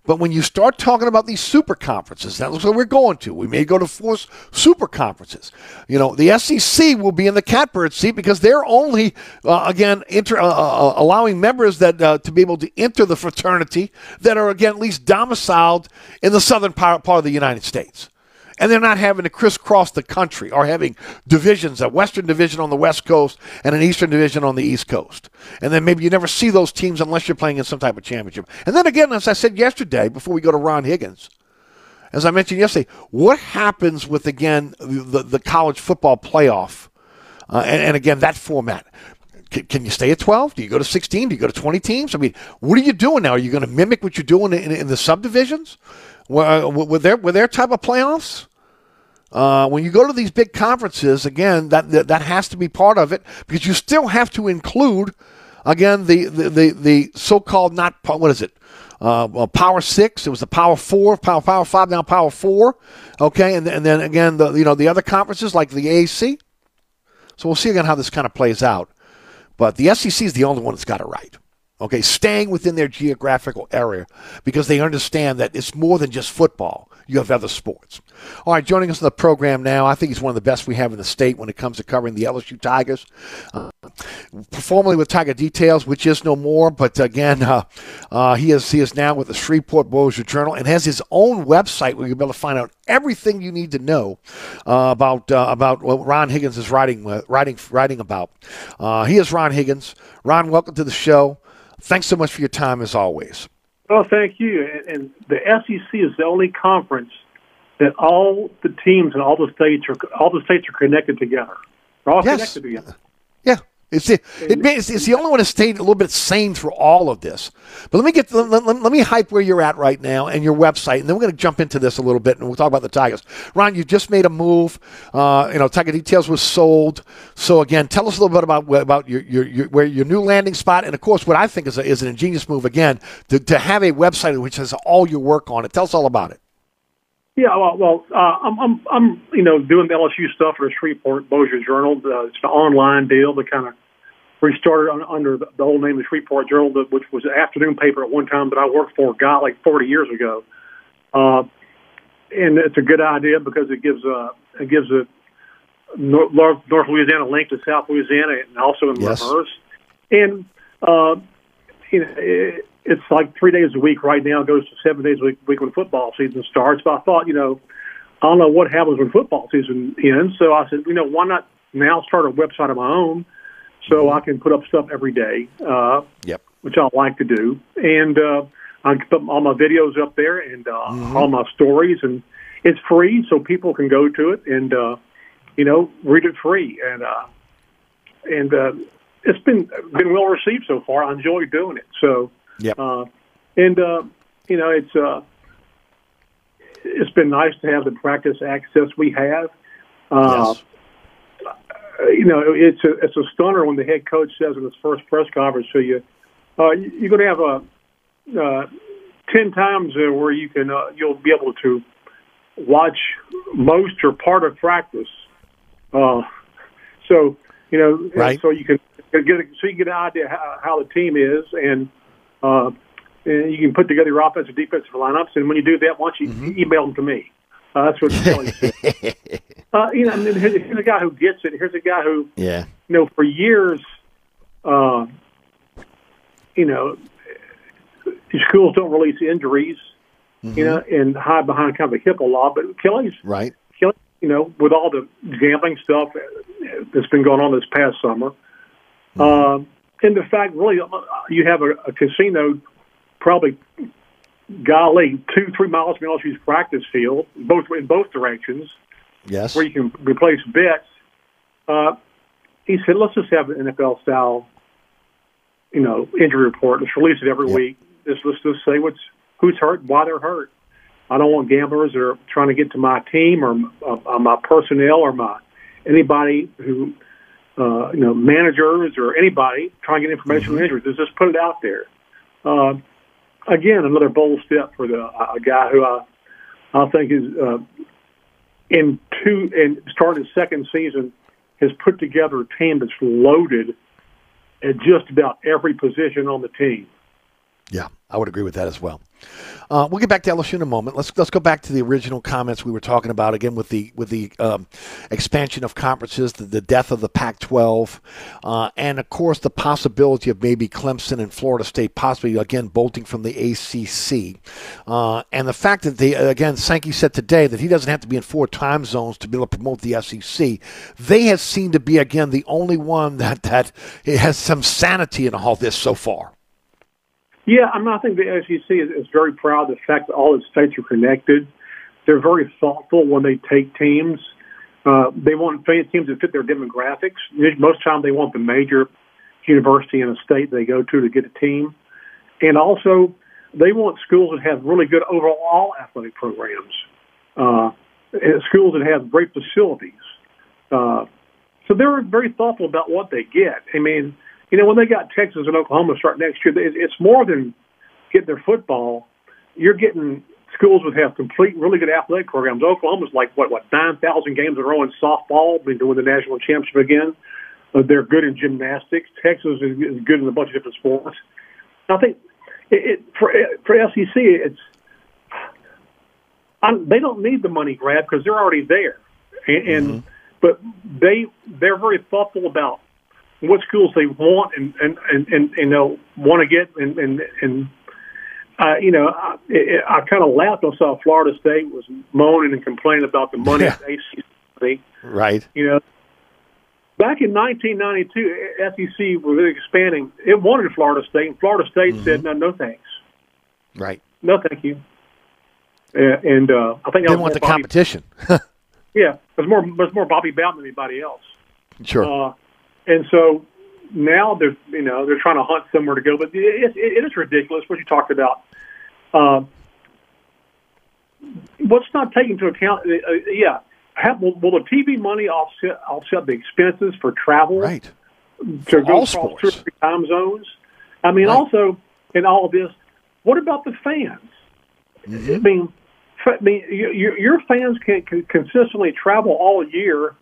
But when you start talking about these super conferences, that's what we're going to. We may go to four super conferences. You know, the SEC will be in the catbird seat because they're only, uh, again, inter, uh, uh, uh, allowing members that uh, to be able to enter the fraternity that are, again, at least domiciled in the southern part, part of the United States. And they're not having to crisscross the country or having divisions, a Western division on the West Coast and an Eastern division on the East Coast. And then maybe you never see those teams unless you're playing in some type of championship. And then again, as I said yesterday, before we go to Ron Higgins, as I mentioned yesterday, what happens with again the the college football playoff, uh, and, and again that format? Can, you stay at 12? Do you go to 16? Do you go to 20 teams? I mean, what are you doing now? Are you going to mimic what you're doing in, in the subdivisions? Were, were, there, were type of playoffs? Uh, when you go to these big conferences, again, that, that, that has to be part of it because you still have to include, again, the the, the, the so-called not what is it, uh, well, Power Six. It was the Power Four, Power Power Five, now Power Four. Okay, and and then again, the you know the other conferences like the AAC. So we'll see again how this kind of plays out. But the SEC is the only one that's got it right. Okay, staying within their geographical area because they understand that it's more than just football. You have other sports. All right, joining us in the program now, I think he's one of the best we have in the state when it comes to covering the LSU Tigers. Uh, formerly with Tiger Details, which is no more, but again, uh, uh, he is he is now with the Shreveport Bossier Journal and has his own website where you'll be able to find out everything you need to know uh, about uh, about what Ron Higgins is writing uh, writing writing about. he is Ron Higgins. Ron, welcome to the show. Thanks so much for your time as always. Well, thank you. And the SEC is the only conference that all the teams and all the states are all the states are connected together. They're all Yes. connected together. It's the, it, it's, it's the only one that stayed a little bit sane through all of this. But let me get let, let, let me hype where you're at right now and your website, and then we're going to jump into this a little bit, and we'll talk about the Tigers. Ron, you just made a move. Uh, you know, Tiger Details was sold. So again, tell us a little bit about about your your, your where your new landing spot, and of course, what I think is a, is an ingenious move again to, to have a website which has all your work on it. Tell us all about it. Yeah, well, well uh, I'm, I'm, I'm, you know, doing the LSU stuff for the Shreveport Bossier Journal. Uh, it's an online deal that kind of restarted on, under the, the old name of the Shreveport Journal, that- which was an afternoon paper at one time that I worked for, got like 40 years ago. Uh, and it's a good idea because it gives uh, it gives a North, North Louisiana link to South Louisiana and also in Yes. reverse. And uh, you know, it, it's like three days a week right now. It goes to seven days a week, week when football season starts. But I thought, you know, I don't know what happens when football season ends. So I said, you know, why not now start a website of my own so I can put up stuff every day, uh, Yep. which I like to do. And uh, I can put all my videos up there and uh, Mm-hmm. all my stories. And it's free, so people can go to it and, uh, you know, read it free. And, uh, and uh, it's been been well received so far. I enjoy doing it. So, Yep. uh, and uh, you know, it's uh, it's been nice to have the practice access we have. Uh, You know, it's a it's a stunner when the head coach says in his first press conference to you, uh, you- "You're going to have a uh, ten times uh, where you can uh, you'll be able to watch most or part of practice." Uh, so you know, Right. so you can get a, so you get an idea how, how the team is, and uh, and you can put together your offensive defensive lineups. And when you do that, once you email them to me, uh, that's what Kelly said. uh, you know, I mean, here's, a guy who gets it. Here's a guy who Yeah. you know, for years, uh, you know, schools don't release injuries, you know, and hide behind kind of a HIPAA law. But Kelly's, Right. Kelly, you know, with all the gambling stuff that's been going on this past summer, uh, and the fact really uh, you have a, a casino probably, golly, two, three miles from LSU's practice field, both in both directions Yes. where you can replace bets. Uh, he said, let's just have an NFL style, you know, injury report. Let's release it every week. Just let's just say what's who's hurt, and why they're hurt. I don't want gamblers that are trying to get to my team or uh, my personnel or my anybody who, uh, you know, managers or anybody trying to get information on injuries. Let's just put it out there. Uh, again, another bold step for the a guy who I I think is uh, in two and starting his second season has put together a team that's loaded at just about every position on the team. Yeah, I would agree with that as well. Uh, we'll get back to LSU in a moment. Let's let's go back to the original comments we were talking about again with the with the um, expansion of conferences, the, the death of the Pac-12, uh, and of course the possibility of maybe Clemson and Florida State possibly again bolting from the ACC, uh, and the fact that they again Sankey said today that he doesn't have to be in four time zones to be able to promote the SEC. They have seemed to be again the only one that that has some sanity in all this so far. Yeah, I mean, I think the SEC is, is very proud of the fact that all its states are connected. They're very thoughtful when they take teams. Uh, they want teams that fit their demographics. Most time, they want the major university in a state they go to to get a team, and also they want schools that have really good overall athletic programs, uh, schools that have great facilities. Uh, so they're very thoughtful about what they get. I mean, you know, when they got Texas and Oklahoma start next year, it's more than getting their football. You're getting schools that have complete, really good athletic programs. Oklahoma's like what, what nine thousand games in a row in softball, been doing the national championship again. Uh, they're good in gymnastics. Texas is, is good in a bunch of different sports. I think it, it for for SEC, it's I'm, they don't need the money grab because they're already there, and, and mm-hmm. but they they're very thoughtful about what schools they want and and and, and you know want to get and and and uh, you know I, I kind of laughed when I saw Florida State was moaning and complaining about the money yeah. ACC. Right. You know, back in 1992, SEC was expanding. It wanted Florida State, and Florida State mm-hmm. said no, no thanks. Right. No, thank you. Uh, and uh, I think they want the Bobby, competition. yeah, it was more it was more Bobby Bowden than anybody else. Sure. Uh, and so now they're you know they're trying to hunt somewhere to go, but it, it, it is ridiculous what you talked about. Uh, what's not taken into account? Uh, uh yeah, have, will, will, the TV money offset offset the expenses for travel? Right. To go across two or three time zones. I mean, right. also in all of this, what about the fans? Mm-hmm. I mean, I mean, you, your fans can, can consistently travel all year.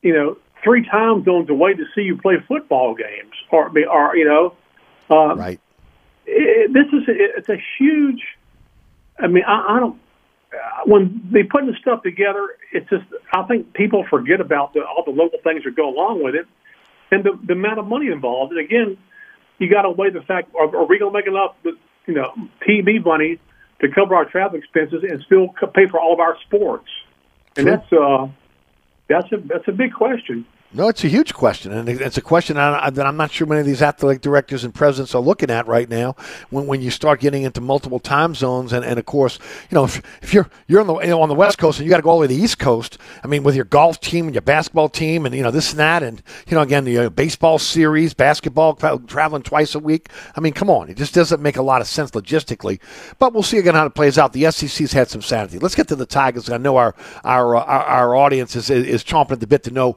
You know, three times time zones away to see you play football games, or be or you know, um, right. It, this is it's a huge. I mean, I, I don't. When they put this stuff together, it's just I think people forget about the, all the local things that go along with it, and the, the amount of money involved. And again, you got to weigh the fact: are, are we going to make enough, you know, TV money to cover our travel expenses and still pay for all of our sports? And that's uh, that's a that's a big question. No, it's a huge question, and it's a question that I'm not sure many of these athletic directors and presidents are looking at right now. When, when you start getting into multiple time zones, and, and of course, you know, if, if you're you're on the you know, on the West Coast and you got to go all the way to the East Coast, I mean, with your golf team and your basketball team, and you know this and that, and you know again the uh, baseball series, basketball traveling twice a week. I mean, come on, it just doesn't make a lot of sense logistically. But we'll see again how it plays out. The SEC's had some sanity. Let's get to the Tigers. I know our our uh, our, our audience is is chomping at the bit to know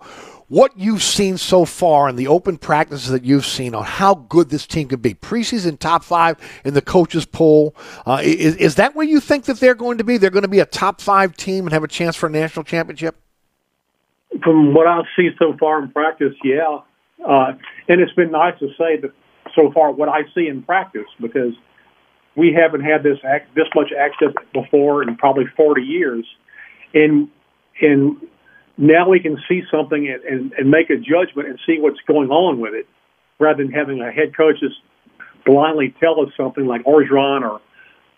what you've seen so far in the open practices that you've seen on how good this team could be. Preseason top five in the coaches poll. Uh, is, is that where you think that they're going to be? They're going to be a top five team and have a chance for a national championship? From what I see so far in practice, yeah. Uh, and it's been nice to say that so far what I see in practice because we haven't had this this much access before in probably 40 years. And and now we can see something and, and, and make a judgment and see what's going on with it, rather than having a head coach just blindly tell us something like Orgeron or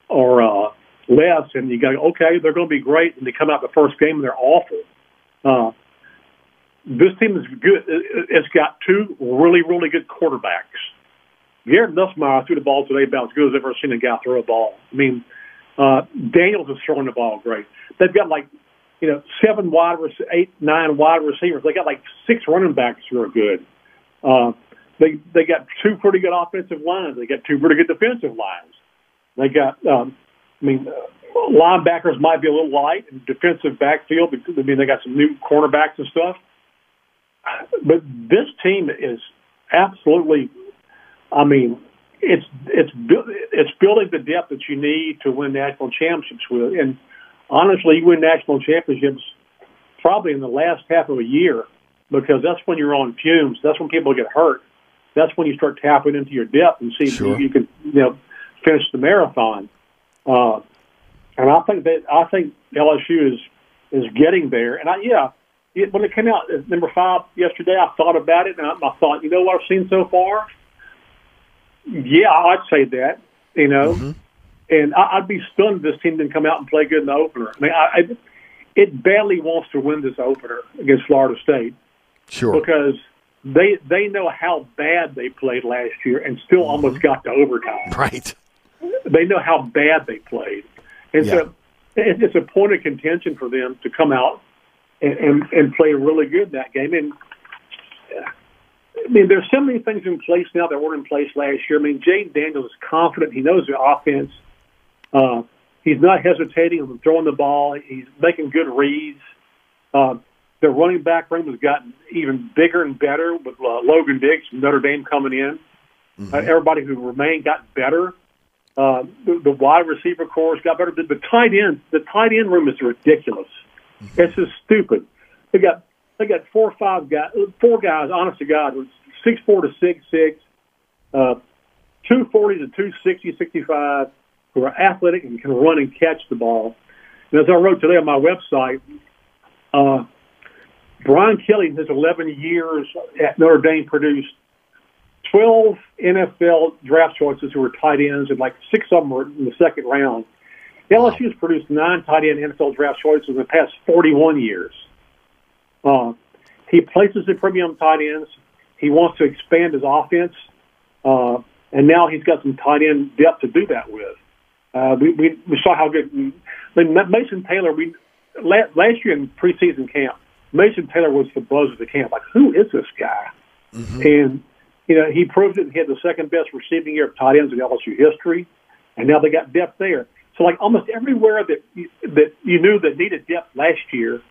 or uh, Les, and you go, okay, they're going to be great, and they come out the first game and they're awful. Uh, this team is good. It's got two really, really good quarterbacks. Garrett Nussmeier threw the ball today about as good as I've ever seen a guy throw a ball. I mean, uh, Daniels is throwing the ball great. They've got like you know, seven wide, eight, nine wide receivers. They got like six running backs who are good. Uh, they they got two pretty good offensive lines. They got two pretty good defensive lines. They got, um, I mean, uh, linebackers might be a little light in defensive backfield. I mean, they got some new cornerbacks and stuff. But this team is absolutely, I mean, it's it's it's building the depth that you need to win national championships with, and honestly, you win national championships probably in the last half of a year because that's when you're on fumes. That's when people get hurt. That's when you start tapping into your depth and see sure. if you can, you know, finish the marathon. Uh, and I think that I think LSU is is getting there. And I yeah, it, when it came out at number five yesterday, I thought about it and I, I thought, you know what I've seen so far? Yeah, I'd say that. You know, and I, I'd be stunned if this team didn't come out and play good in the opener. I mean, I, I it badly wants to win this opener against Florida State. Sure. Because they they know how bad they played last year and still mm-hmm. almost got to overtime. Right. They know how bad they played, and so it- it's a point of contention for them to come out and, and and play really good in that game. And I mean, there's so many things in place now that weren't in place last year. I mean, Jayden Daniels is confident; he knows the offense. Uh, he's not hesitating on throwing the ball. He's making good reads. Uh, the running back room has gotten even bigger and better with uh, Logan Diggs from Notre Dame coming in. Uh, everybody who remained got better. Uh, the, the wide receiver corps got better. The, the tight end, the tight end room is ridiculous. It's just stupid. They got they got four or five guys, four guys. Honest to God, was six four to six six, uh, two forty to two sixty sixty five, who are athletic and can run and catch the ball. And as I wrote today on my website, uh, Brian Kelly, in his 11 years at Notre Dame, produced 12 NFL draft choices who were tight ends, and like six of them were in the second round. LSU has produced nine tight end NFL draft choices in the past 41 years. Uh, he places the premium tight ends. He wants to expand his offense, uh, and now he's got some tight end depth to do that with. Uh, we, we we saw how good I mean, Mason Taylor. We la- last year in preseason camp, Mason Taylor was the buzz of the camp. Like, who is this guy? And you know, he proved it. He had the second best receiving year of tight ends in LSU history, and now they got depth there. So, like almost everywhere that you, that you knew that needed depth last year,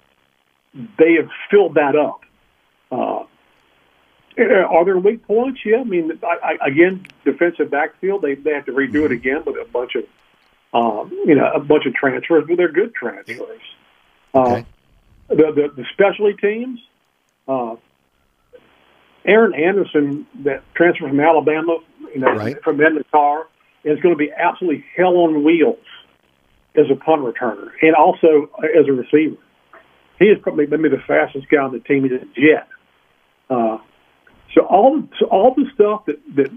they have filled that up. Uh, are there weak points? Yeah, I mean, I, I, again, defensive backfield, they they have to redo it again with a bunch of, um, you know, a bunch of transfers, but they're good transfers. Uh, the, the the specialty teams, uh, Aaron Anderson, that transferred from Alabama, you know, right. from Carr, is going to be absolutely hell on wheels as a punt returner and also as a receiver. He is probably maybe the fastest guy on the team. He's a jet. Uh, so all so all the stuff that that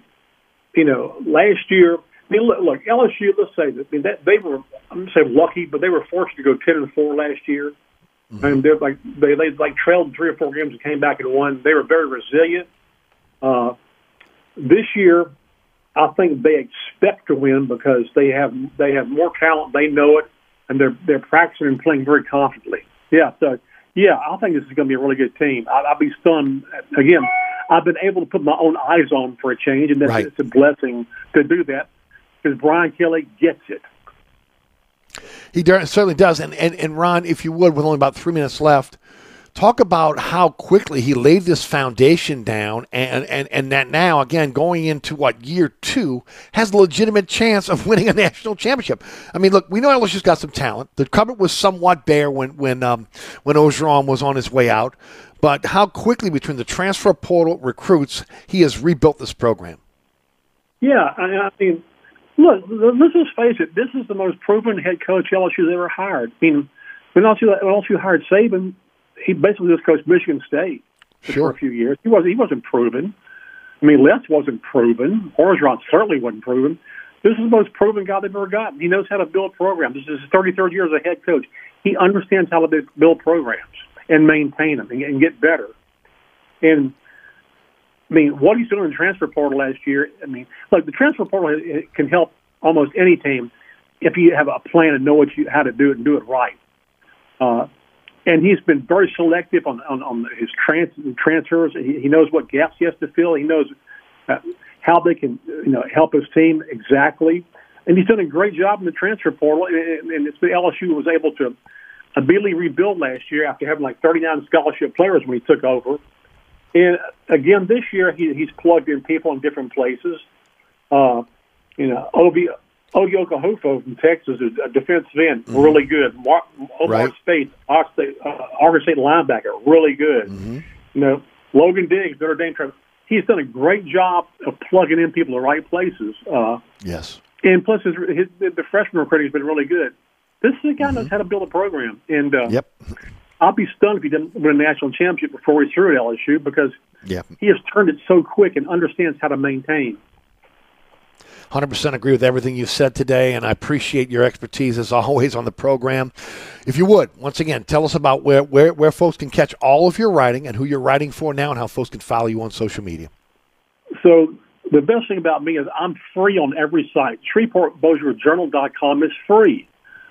you know last year. I mean, look, look LSU. Let's say that I mean that they were I'm gonna say lucky, but they were forced to go ten and four last year. And they're like they they like trailed three or four games and came back and won. They were very resilient. Uh, this year, I think they expect to win because they have they have more talent. They know it, and they're they're practicing and playing very confidently. Yeah, so yeah, I think this is going to be a really good team. I, I'll be stunned again. I've been able to put my own eyes on for a change, and that's Right. it's a blessing to do that because Brian Kelly gets it. He certainly does. And, and, and Ron, if you would, with only about three minutes left, talk about how quickly he laid this foundation down and, and, and that now, again, going into what, year two, has a legitimate chance of winning a national championship. I mean, look, we know LSU's got some talent. The cupboard was somewhat bare when, when, um, when Orgeron was on his way out. But how quickly, between the transfer portal recruits, he has rebuilt this program. Yeah, I, I mean, look, let's just face it. This is the most proven head coach LSU's ever hired. I mean, when LSU, when LSU hired Saban, he basically just coached Michigan State for a few years. He wasn't he wasn't proven. I mean, Les wasn't proven. Orgeron certainly wasn't proven. This is the most proven guy they've ever gotten. He knows how to build programs. This is his 33rd year as a head coach. He understands how to build programs and maintain them and, and get better. And I mean, what he's doing in the transfer portal last year. I mean, look, the transfer portal can help almost any team if you have a plan and know what you how to do it and do it right. Uh, and he's been very selective on on, on his trans, transfers. He, he knows what gaps he has to fill. He knows uh, how they can you know help his team exactly. And he's done a great job in the transfer portal. And, and it's been LSU was able to immediately rebuild last year after having like 39 scholarship players when he took over. And again, this year he, he's plugged in people in different places. Uh, you know, Obi Obi from Texas is a defensive end, really good. Mar- Omar Right. State, Arkansas State, uh, State linebacker, really good. You know, Logan Diggs, Notre Dame. He's done a great job of plugging in people in the right places. Uh, Yes. And plus, his, his the freshman recruiting has been really good. This is a guy knows how to build a program, and uh, Yep. I'll be stunned if he didn't win a national championship before he's through at LSU because Yeah. he has turned it so quick and understands how to maintain. 100% agree with everything you've said today, and I appreciate your expertise as always on the program. If you would, once again, tell us about where, where, where folks can catch all of your writing and who you're writing for now and how folks can follow you on social media. So the best thing about me is I'm free on every site. ShreveportBossierJournal.com is free.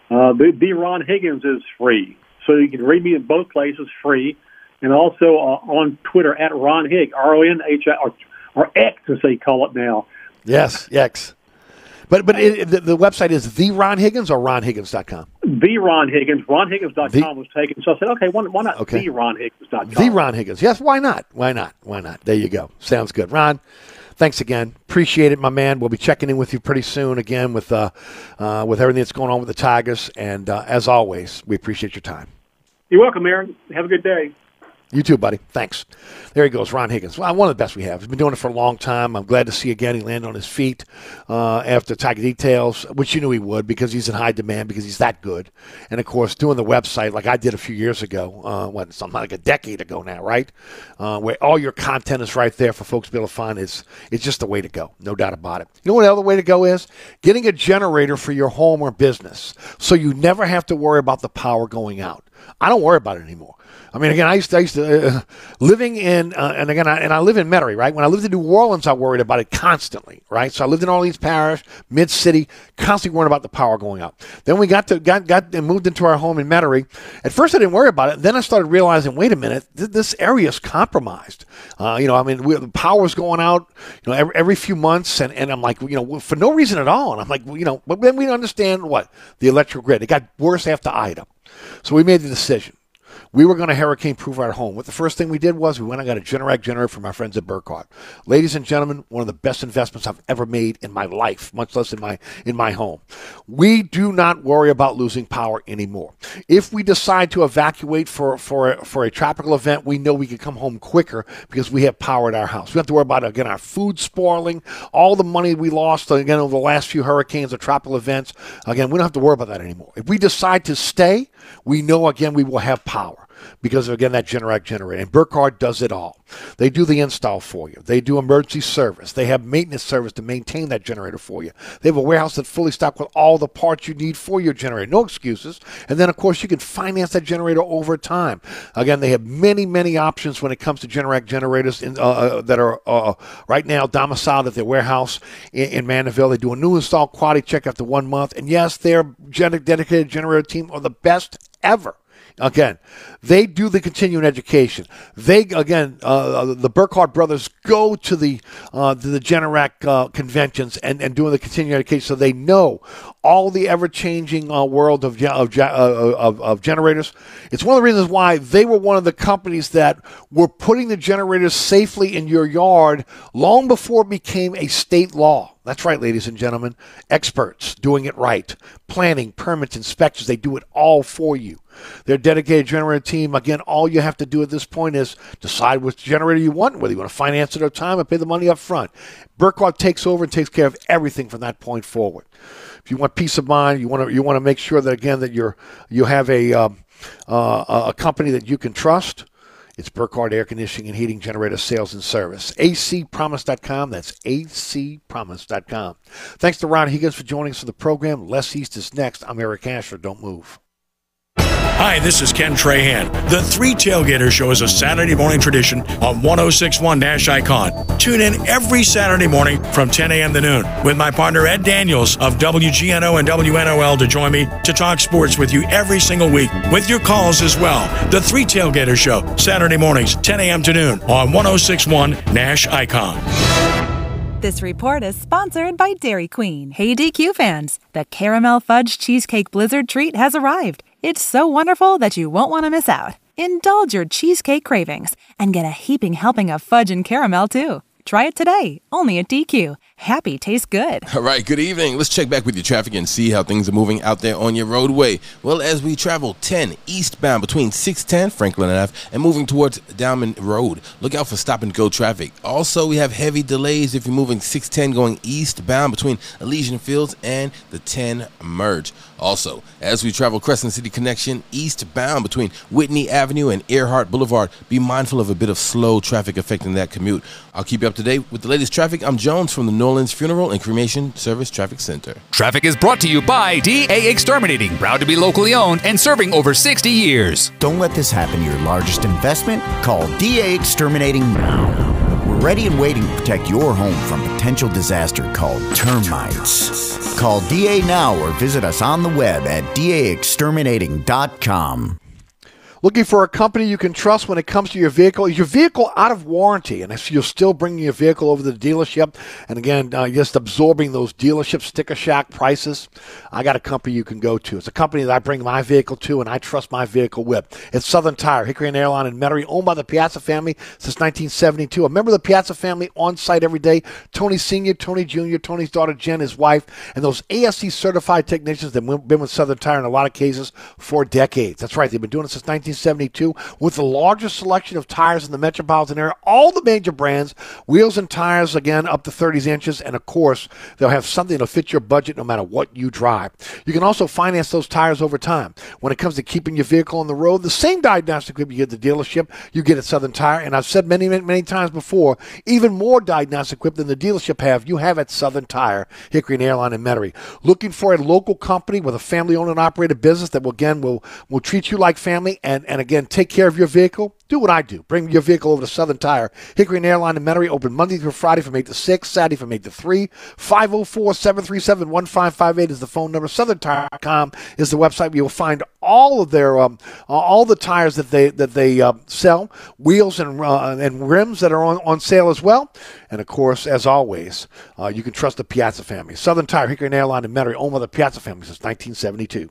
Uh, the, the Ron Higgins is free. So you can read me in both places free. And also uh, on Twitter at Ron Higg, R-O-N-H, or, or X as they call it now. Yes, yes. But but it, the, the website is the Ron Higgins or ronhiggins.com. The Ron Higgins. RonHiggins.com The- was taken. So I said, okay, why, why not Okay. the RonHiggins.com? The Ron Higgins. Yes, why not? Why not? Why not? There you go. Sounds good. Ron, thanks again. Appreciate it, my man. We'll be checking in with you pretty soon again with uh, uh, with everything that's going on with the Tigers. And uh, as always, we appreciate your time. You're welcome, Aaron. Have a good day. You too, buddy. Thanks. There he goes, Ron Higgins. Well, one of the best we have. He's been doing it for a long time. I'm glad to see again he landed on his feet uh, after Tiger Details, which you knew he would because he's in high demand because he's that good. And of course, doing the website like I did a few years ago, uh, what something like a decade ago now, right? Uh, where all your content is right there for folks to be able to find. It's it's just the way to go, no doubt about it. You know what the other way to go is getting a generator for your home or business, so you never have to worry about the power going out. I don't worry about it anymore. I mean, again, I used to, I used to uh, living in, uh, and again, I, and I live in Metairie, right? When I lived in New Orleans, I worried about it constantly, right? So I lived in Orleans Parish, mid city, constantly worrying about the power going out. Then we got to got got and moved into our home in Metairie. At first, I didn't worry about it. Then I started realizing, wait a minute, th- this area is compromised. Uh, you know, I mean, we, the power's going out, you know, every, every few months, and, and I'm like, you know, for no reason at all. And I'm like, well, you know, but then we understand what the electrical grid. It got worse after Ida, so we made the decision we were going to hurricane proof our home. What the first thing we did was we went and got a Generac generator from our friends at Burkhardt. Ladies and gentlemen, one of the best investments I've ever made in my life, much less in my in my home. We do not worry about losing power anymore. If we decide to evacuate for for a, for a tropical event, we know we can come home quicker because we have power at our house. We don't have to worry about again our food spoiling, all the money we lost again over the last few hurricanes or tropical events. Again, we don't have to worry about that anymore. If we decide to stay, we know again we will have power because of again that Generac generator. And Burkhardt does it all. They do the install for you. They do emergency service. They have maintenance service to maintain that generator for you. They have a warehouse that's fully stocked with all the parts you need for your generator. No excuses. And then of course you can finance that generator over time. Again, they have many many options when it comes to Generac generators in, uh, uh, that are uh, right now domiciled at their warehouse in, in Mandeville. They do a new install quality check after one month. And yes, their dedicated generator team are the best ever. Again, they do the continuing education. They again, uh, the Burkhardt brothers go to the uh, to the Generac uh, conventions and, and doing the continuing education, so they know all the ever changing uh, world of, of, uh, of of generators. It's one of the reasons why they were one of the companies that were putting the generators safely in your yard long before it became a state law. That's right, ladies and gentlemen. Experts doing it right. Planning, permits, inspections, they do it all for you. Their dedicated generator team, again, all you have to do at this point is decide which generator you want, whether you want to finance it or time and pay the money up front. Burkhardt takes over and takes care of everything from that point forward. If you want peace of mind, you want to you want to make sure that again that you're you have a um, uh, a company that you can trust. It's Burkhardt Air Conditioning and Heating Generator Sales and Service. acpromise.com. That's acpromise.com. Thanks to Ron Higgins for joining us for the program. Les East is next. I'm Eric Asher. Don't move. Hi, this is Ken Trahan. The Three Tailgater Show is a Saturday morning tradition on 1061 Nash Icon. Tune in every Saturday morning from 10 a.m. to noon with my partner Ed Daniels of WGNO and WNOL to join me to talk sports with you every single week with your calls as well. The Three Tailgater Show, Saturday mornings, 10 a.m. to noon on 1061 Nash Icon. This report is sponsored by Dairy Queen. Hey, DQ fans, the Caramel Fudge Cheesecake Blizzard treat has arrived. It's so wonderful that you won't want to miss out. Indulge your cheesecake cravings and get a heaping helping of fudge and caramel, too. Try it today, only at DQ. Happy tastes good. All right, good evening. Let's check back with your traffic and see how things are moving out there on your roadway. Well, as we travel 10 eastbound between 610 Franklin Ave and moving towards Diamond Road, look out for stop and go traffic. Also, we have heavy delays if you're moving 610 going eastbound between Elysian Fields and the 10 merge. Also, as we travel Crescent City Connection eastbound between Whitney Avenue and Earhart Boulevard, be mindful of a bit of slow traffic affecting that commute. I'll keep you up to date with the latest traffic. I'm Jones from the New Orleans Funeral and Cremation Service Traffic Center. Traffic is brought to you by DA Exterminating, proud to be locally owned and serving over 60 years. Don't let this happen to your largest investment. Call DA Exterminating now. We're ready and waiting to protect your home from potential disaster called termites. Call DA now or visit us on the web at daexterminating.com. Looking for a company you can trust when it comes to your vehicle? Is your vehicle out of warranty? And if you're still bringing your vehicle over to the dealership, and again, uh, just absorbing those dealership sticker shock prices, I got a company you can go to. It's a company that I bring my vehicle to and I trust my vehicle with. It's Southern Tire, Hickory and Airline in Metairie, owned by the Piazza family since 1972. A member of the Piazza family on site every day. Tony Sr., Tony Jr., Tony's daughter Jen, his wife, and those ASE certified technicians that have been with Southern Tire in a lot of cases for decades. That's right, they've been doing it since 1972. 1972 with the largest selection of tires in the metropolitan area. All the major brands, wheels and tires, again, up to 30 inches. And of course, they'll have something to fit your budget no matter what you drive. You can also finance those tires over time. When it comes to keeping your vehicle on the road, the same diagnostic equipment you get at the dealership, you get at Southern Tire. And I've said many, many, many times before, even more diagnostic equipment than the dealership have, you have at Southern Tire, Hickory and Airline in Metairie. Looking for a local company with a family-owned and operated business that will, again, will, will treat you like family and, and again, take care of your vehicle, do what I do. Bring your vehicle over to Southern Tire. Hickory and Airline in Metairie open Monday through Friday from 8 to 6, Saturday from 8 to 3. 504-737-1558 is the phone number. SouthernTire.com is the website. You'll find all of their um, all the tires that they that they uh, sell, wheels and uh, and rims that are on, on sale as well. And of course, as always, uh, you can trust the Piazza family. Southern Tire, Hickory and Airline in Metairie, owned by the Piazza family since 1972.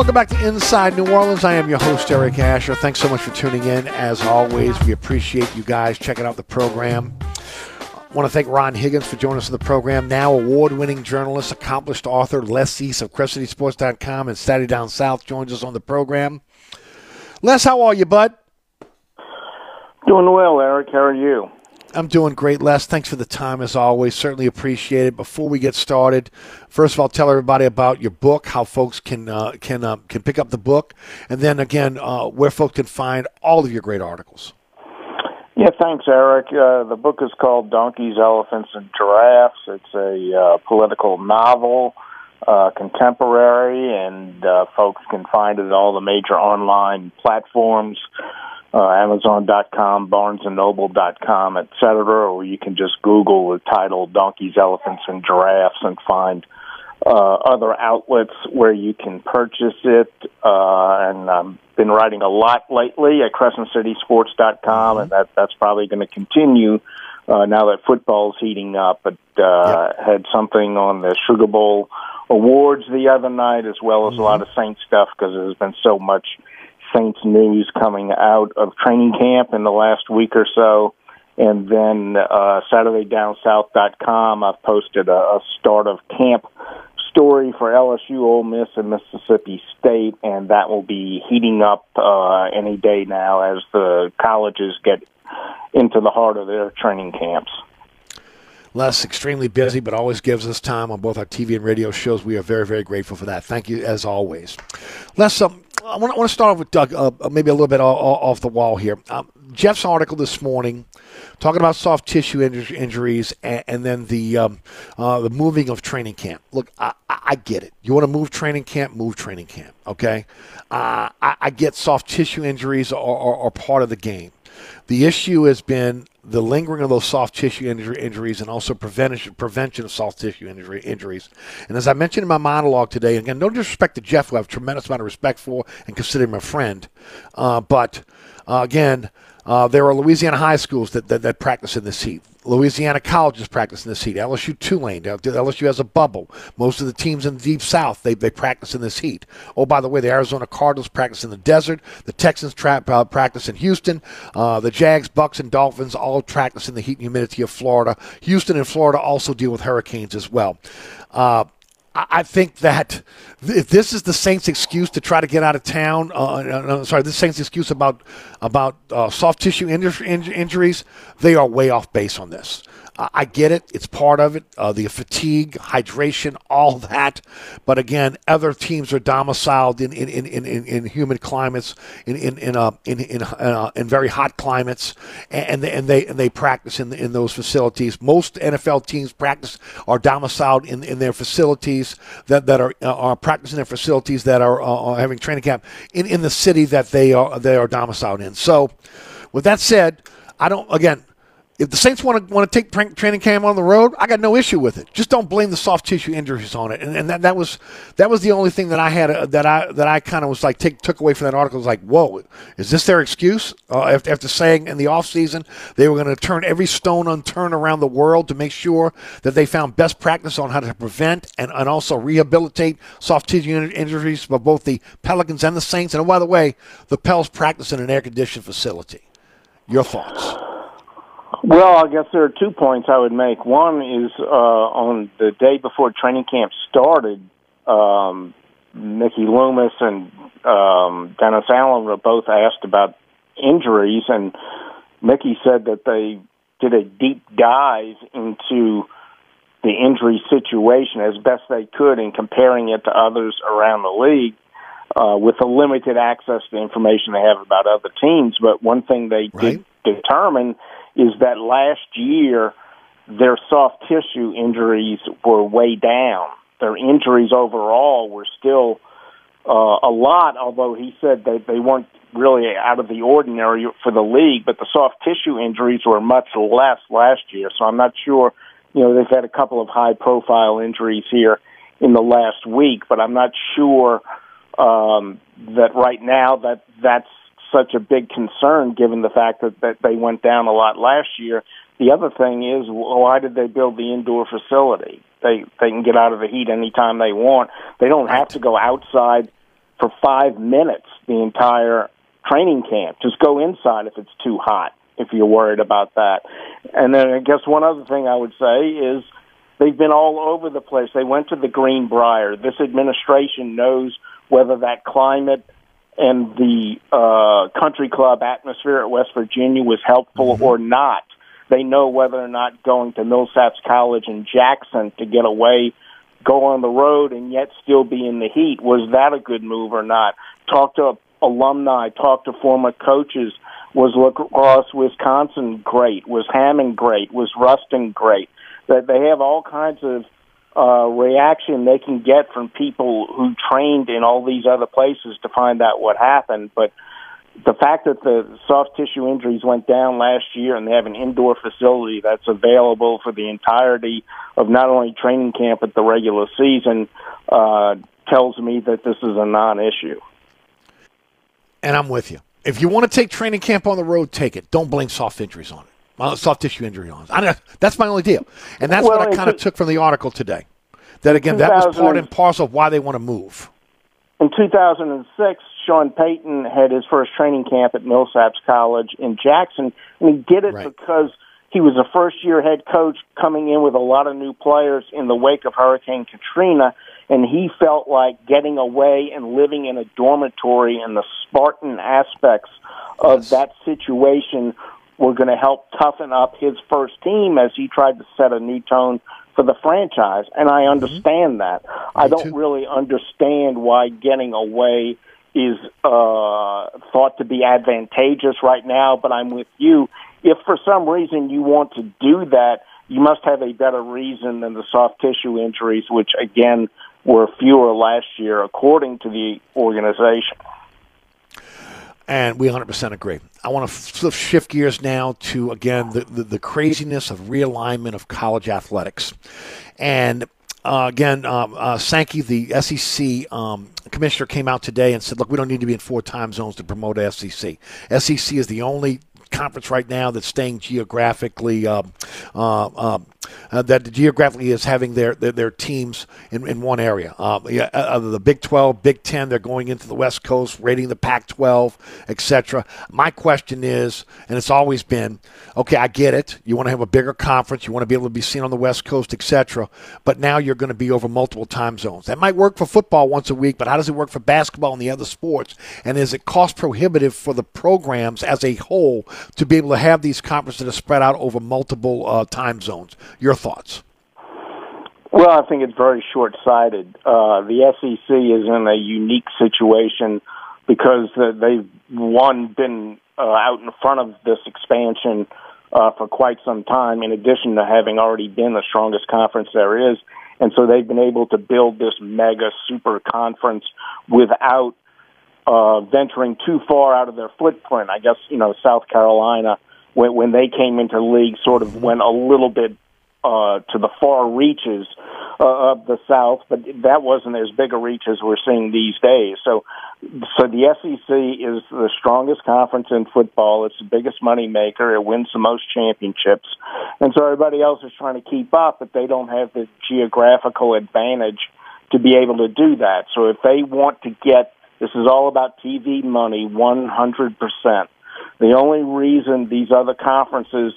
Welcome back to Inside New Orleans. I am your host, Eric Asher. Thanks so much for tuning in. As always, we appreciate you guys checking out the program. I want to thank Ron Higgins for joining us on the program. Now, award winning journalist, accomplished author, Les East of CrescentCitySports.com and Saturday Down South joins us on the program. Les, how are you, bud? Doing well, Eric. How are you? I'm doing great, Les. Thanks for the time as always. Certainly appreciate it. Before we get started, first of all, tell everybody about your book, how folks can uh, can uh, can pick up the book, and then again, uh, where folks can find all of your great articles. Yeah, thanks, Eric. Uh, the book is called Donkeys, Elephants, and Giraffes. It's a uh, political novel, uh, contemporary, and folks can find it at all the major online platforms uh, Amazon.com, BarnesandNoble.com, etc., or you can just Google the title "Donkeys, Elephants, and Giraffes" and find uh, other outlets where you can purchase it. Uh, and I've been writing a lot lately at CrescentCitySports.com, and that that's probably going to continue uh, now that football's heating up. But uh, yep. had something on the Sugar Bowl awards the other night, as well as mm-hmm. a lot of Saint stuff because there's been so much Saints news coming out of training camp in the last week or so. And then uh, SaturdayDownSouth.com, I've posted a, a start of camp story for LSU, Ole Miss, and Mississippi State, and that will be heating up uh, any day now as the colleges get into the heart of their training camps. Les, extremely busy, but always gives us time on both our TV and radio shows. We are very, very grateful for that. Thank you, as always. Les, um, I want, to start off with Doug, uh, uh maybe a little bit off, off the wall here. Um, Jeff's article this morning talking about soft tissue injuries and, and then the um, uh, the moving of training camp. Look, I, I, get it. You want to move training camp, move training camp. Okay, uh, I, I, get soft tissue injuries are, are, are part of the game. The issue has been the lingering of those soft tissue injury, injuries and also prevention prevention of soft tissue injury, injuries. And as I mentioned in my monologue today, again, no disrespect to Jeff, who I have a tremendous amount of respect for and consider him a friend, uh, but uh, again, uh, there are Louisiana high schools that, that, that practice in this heat. Louisiana colleges practice in this heat. LSU Tulane. LSU has a bubble. Most of the teams in the Deep South they, they practice in this heat. Oh, by the way, the Arizona Cardinals practice in the desert. The Texans tra- uh, practice in Houston. Uh, the Jags, Bucs, and Dolphins all practice in the heat and humidity of Florida. Houston and Florida also deal with hurricanes as well. Uh, I think that if this is the Saints' excuse to try to get out of town, uh, uh, sorry, this Saints' excuse about about uh, soft tissue injuries, they are way off base on this. I get it. It's part of it. Uh, the fatigue, hydration, all that. But again, other teams are domiciled in in, in, in, in humid climates, in in in uh, in in, uh, in very hot climates, and and they and they practice in in those facilities. Most NFL teams practice are domiciled in, in their facilities that that are uh, are practicing their facilities that are, uh, are having training camp in in the city that they are they are domiciled in. So, with that said. I don't again if the Saints want to want to take training camp on the road, I got no issue with it. Just don't blame the soft tissue injuries on it. And, and that, that was that was the only thing that I had uh, that I that I kind of was like take, took away from that article. Was like, whoa, is this their excuse? Uh, after, after saying in the off season they were going to turn every stone unturned around the world to make sure that they found best practice on how to prevent and, and also rehabilitate soft tissue injuries for both the Pelicans and the Saints. And oh, by the way, the Pels practice in an air conditioned facility. Your thoughts? Well, I guess there are two points I would make. One is uh, on the day before training camp started, um, Mickey Loomis and um, Dennis Allen were both asked about injuries, and Mickey said that they did a deep dive into the injury situation as best they could in comparing it to others around the league uh, with the limited access to information they have about other teams. But one thing they right. did determine is that last year their soft tissue injuries were way down. Their injuries overall were still uh, a lot, although he said that they weren't really out of the ordinary for the league, but the soft tissue injuries were much less last year. So I'm not sure, you know, they've had a couple of high profile injuries here in the last week, but I'm not sure um, that right now that that's such a big concern given the fact that, that they went down a lot last year. The other thing is, why did they build the indoor facility? They they can get out of the heat anytime they want. They don't have to go outside for five minutes the entire training camp. Just go inside if it's too hot, if you're worried about that. And then I guess one other thing I would say is they've been all over the place. They went to the Greenbrier. This administration knows whether that climate and the uh, country club atmosphere at West Virginia was helpful or not. They know whether or not going to Millsaps College in Jackson to get away, go on the road, and yet still be in the heat. Was that a good move or not? Talk to alumni, talk to former coaches. Was La Crosse Wisconsin great? Was Hammond great? Was Ruston great? That they have all kinds of uh, reaction they can get from people who trained in all these other places to find out what happened. But the fact that the soft tissue injuries went down last year and they have an indoor facility that's available for the entirety of not only training camp but the regular season uh, tells me that this is a non-issue. And I'm with you. If you want to take training camp on the road, take it. Don't blame soft injuries on it. Soft tissue injury on. I know, that's my only deal. And that's Well, what I kind of took from the article today. That again, that was part and parcel of why they want to move. In 2006, Sean Payton had his first training camp at Millsaps College in Jackson, and he did it because he was a first year head coach coming in with a lot of new players in the wake of Hurricane Katrina, and he felt like getting away and living in a dormitory and the Spartan aspects of that situation were going to help toughen up his first team as he tried to set a new tone for the franchise. And I understand that. I don't really understand why getting away is uh, thought to be advantageous right now, but I'm with you. If for some reason you want to do that, you must have a better reason than the soft tissue injuries, which again were fewer last year, according to the organization. And we 100% agree. I want to shift gears now to, again, the, the, the craziness of realignment of college athletics. And uh, again, um, uh, Sankey, the SEC um, commissioner, came out today and said, look, we don't need to be in four time zones to promote SEC. SEC is the only conference right now that's staying geographically um, uh, um, uh, that geographically is having their their, their teams in, in one area. Um, yeah, uh, the Big 12, Big 10, they're going into the West Coast, rating the Pac 12, etc. My question is, and it's always been, okay, I get it. You want to have a bigger conference, you want to be able to be seen on the West Coast, etc. But now you're going to be over multiple time zones. That might work for football once a week, but how does it work for basketball and the other sports? And is it cost prohibitive for the programs as a whole to be able to have these conferences that are spread out over multiple uh, time zones? Your thoughts? Well, I think it's very short sighted. Uh, the SEC is in a unique situation because they've, one, been uh, out in front of this expansion uh, for quite some time, in addition to having already been the strongest conference there is. And so they've been able to build this mega super conference without uh, venturing too far out of their footprint. I guess, you know, South Carolina, when, when they came into the league, sort of went a little bit uh, to the far reaches uh, of the South, but that wasn't as big a reach as we're seeing these days. So, so the SEC is the strongest conference in football. It's the biggest money maker. It wins the most championships, and so everybody else is trying to keep up, but they don't have the geographical advantage to be able to do that. So, if they want to get this is all about TV money, 100%. The only reason these other conferences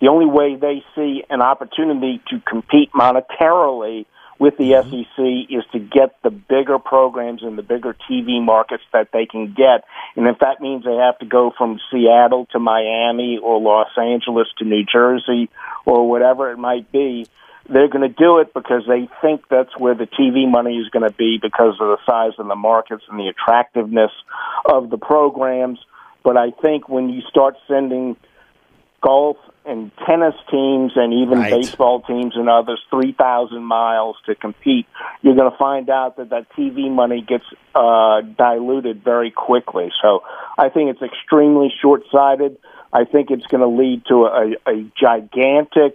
the only way they see an opportunity to compete monetarily with the mm-hmm. SEC is to get the bigger programs and the bigger TV markets that they can get. And if that means they have to go from Seattle to Miami or Los Angeles to New Jersey or whatever it might be, they're going to do it because they think that's where the TV money is going to be because of the size of the markets and the attractiveness of the programs. But I think when you start sending golf and tennis teams and even Right. baseball teams and others 3,000 miles to compete, you're going to find out that that TV money gets uh, diluted very quickly. So I think it's extremely short sighted. I think it's going to lead to a, a gigantic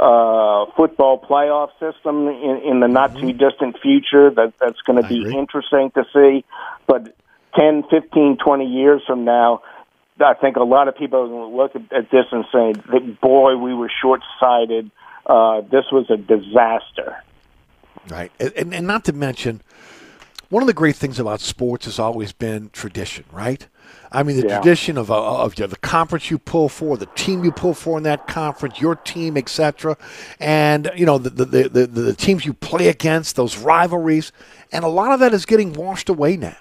uh, football playoff system in, in the not too distant future that that's going to be interesting to see. But 10, 15, 20 years from now, I think a lot of people are going to look at, this and say, that, boy, we were short sighted. Uh, this was a disaster. Right, and, and not to mention, one of the great things about sports has always been tradition, right? I mean, the Yeah. tradition of, uh, of the conference you pull for, the team you pull for in that conference, your team, etc., and you know the the, the the the teams you play against, those rivalries, and a lot of that is getting washed away now.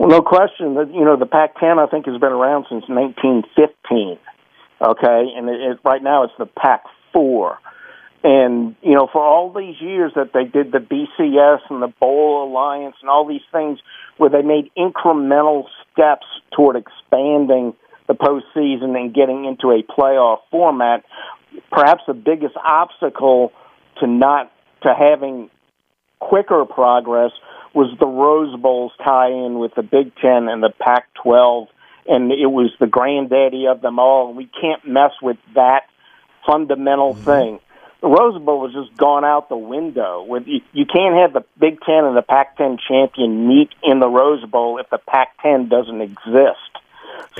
Well, no question. You know, the Pac-10 I think has been around since 1915. Okay, and it, it, right now it's the Pac-4. And you know, for all these years that they did the BCS and the Bowl Alliance and all these things, where they made incremental steps toward expanding the postseason and getting into a playoff format, perhaps the biggest obstacle to not to having quicker progress was the Rose Bowl's tie-in with the Big Ten and the Pac-12, and it was the granddaddy of them all. And we can't mess with that fundamental mm-hmm. thing. The Rose Bowl has just gone out the window. With you, you can't have the Big Ten and the Pac-10 champion meet in the Rose Bowl if the Pac-10 doesn't exist.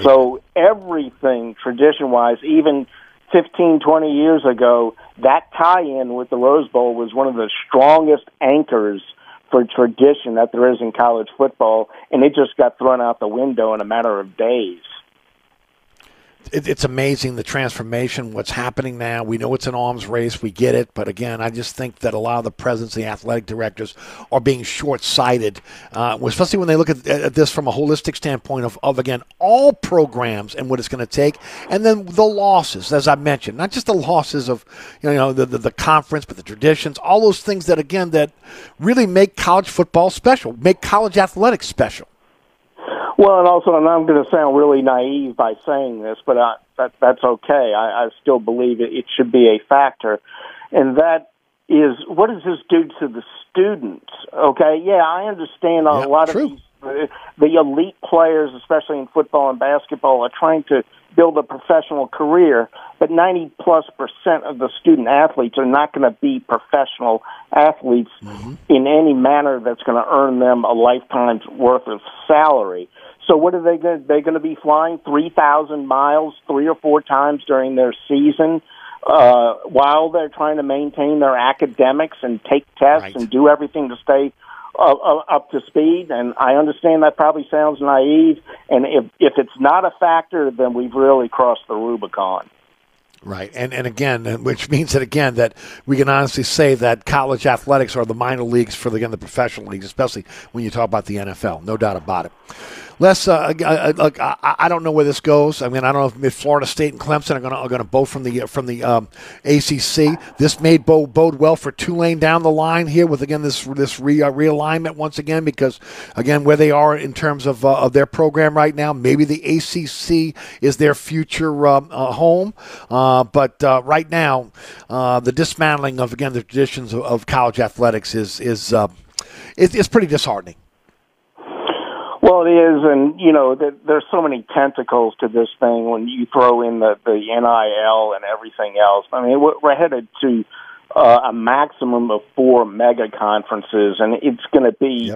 So everything tradition-wise, even 15, 20 years ago, that tie-in with the Rose Bowl was one of the strongest anchors for tradition that there is in college football, and it just got thrown out the window in a matter of days. It, it's amazing the transformation, what's happening now. We know it's an arms race, we get it, but again, I just think that a lot of the presidents, the athletic directors, are being short-sighted, uh, especially when they look at, at this from a holistic standpoint of, of again all programs and what it's going to take, and then the losses, as I mentioned, not just the losses of you know the, the the conference, but the traditions, all those things that again that really make college football special, make college athletics special. Well, and also, and I'm going to sound really naive by saying this, but I, that, that's okay. I, I still believe it, it should be a factor, and that is what does this do to the students? Okay, yeah, I understand a lot of these, uh, the elite players, especially in football and basketball, are trying to build a professional career, but 90 plus percent of the student athletes are not going to be professional athletes in any manner that's going to earn them a lifetime's worth of salary. So what are they going? They're going to be flying three thousand miles three or four times during their season, uh, while they're trying to maintain their academics and take tests and do everything to stay uh, uh, up to speed. And I understand that probably sounds naive. And if if it's not a factor, then we've really crossed the Rubicon. Right, and and again, which means that again that we can honestly say that college athletics are the minor leagues for the, again the professional leagues, especially when you talk about the NFL. No doubt about it. Les, uh, uh, I, I don't know where this goes. I mean, I don't know if Florida State and Clemson are going to going to both from the from the um, ACC. This may bode, bode well for Tulane down the line here with again this this re, uh, realignment once again because again where they are in terms of uh, of their program right now, maybe the ACC is their future um, uh, home. Uh, but uh, right now, uh, the dismantling of again the traditions of, of college athletics is is uh, is pretty disheartening. Well, it is, and you know, th- there's so many tentacles to this thing when you throw in the the NIL and everything else. I mean, we're headed to uh, a maximum of four mega conferences, and it's going to be.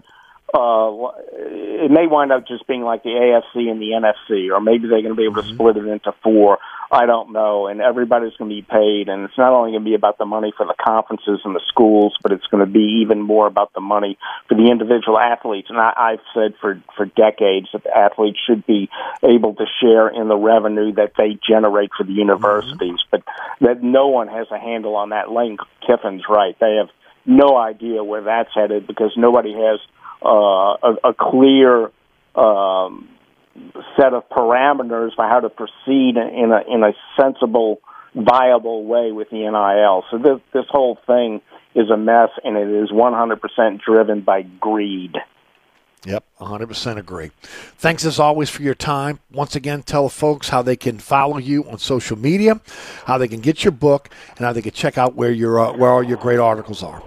Uh, it may wind up just being like the AFC and the NFC, or maybe they're going to be able to split it into four. I don't know. And everybody's going to be paid, and it's not only going to be about the money for the conferences and the schools, but it's going to be even more about the money for the individual athletes. And I, I've said for for decades that the athletes should be able to share in the revenue that they generate for the universities, but that no one has a handle on that. Lane Kiffin's right; they have no idea where that's headed because nobody has uh, a, a clear um, set of parameters for how to proceed in a in a sensible, viable way with the NIL. So this this whole thing is a mess, and it is 100% driven by greed. Yep, 100% agree. Thanks as always for your time. Once again, tell folks how they can follow you on social media, how they can get your book, and how they can check out where your uh, where all your great articles are.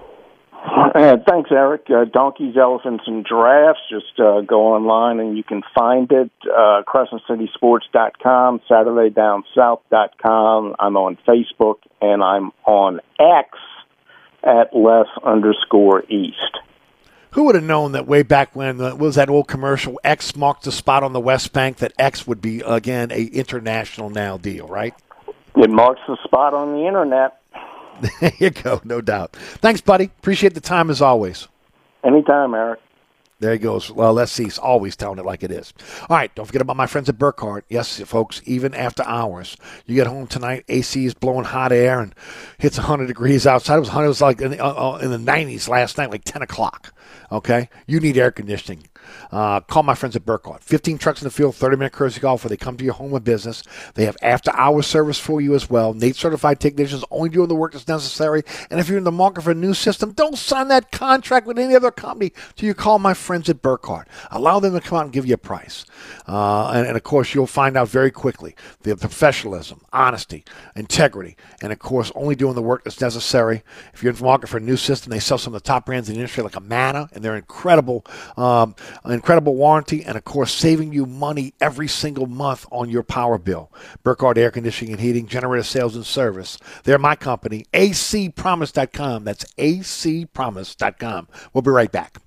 Uh, thanks, Eric. Uh, donkeys, elephants, and giraffes. Just uh, go online and you can find it. Uh, CrescentCitySports.com, SaturdayDownSouth.com. I'm on Facebook and I'm on X at les underscore east. Who would have known that way back when uh, was that old commercial X marked the spot on the West Bank that X would be again a international now deal, right? It marks the spot on the internet. there you go, no doubt. Thanks, buddy. Appreciate the time as always. Anytime, Eric. There he goes. Well, let's see. He's always telling it like it is. All right. Don't forget about my friends at Burkhardt. Yes, folks, even after hours. You get home tonight, AC is blowing hot air and hits 100 degrees outside. It was 100. It was like in the, uh, uh, in the 90s last night, like 10 o'clock. Okay. You need air conditioning. Uh, call my friends at Burkhardt. 15 trucks in the field, 30 minute courtesy call before they come to your home of business. They have after hour service for you as well. Nate certified technicians only doing the work that's necessary. And if you're in the market for a new system, don't sign that contract with any other company till you call my friends at Burkhardt. Allow them to come out and give you a price. Uh, and, and of course, you'll find out very quickly the professionalism, honesty, integrity, and of course, only doing the work that's necessary. If you're in the market for a new system, they sell some of the top brands in the industry like Amana, and they're incredible. Um, incredible warranty, and of course, saving you money every single month on your power bill. Burkhardt Air Conditioning and Heating, Generator Sales and Service. They're my company, acpromise.com. That's acpromise.com. We'll be right back.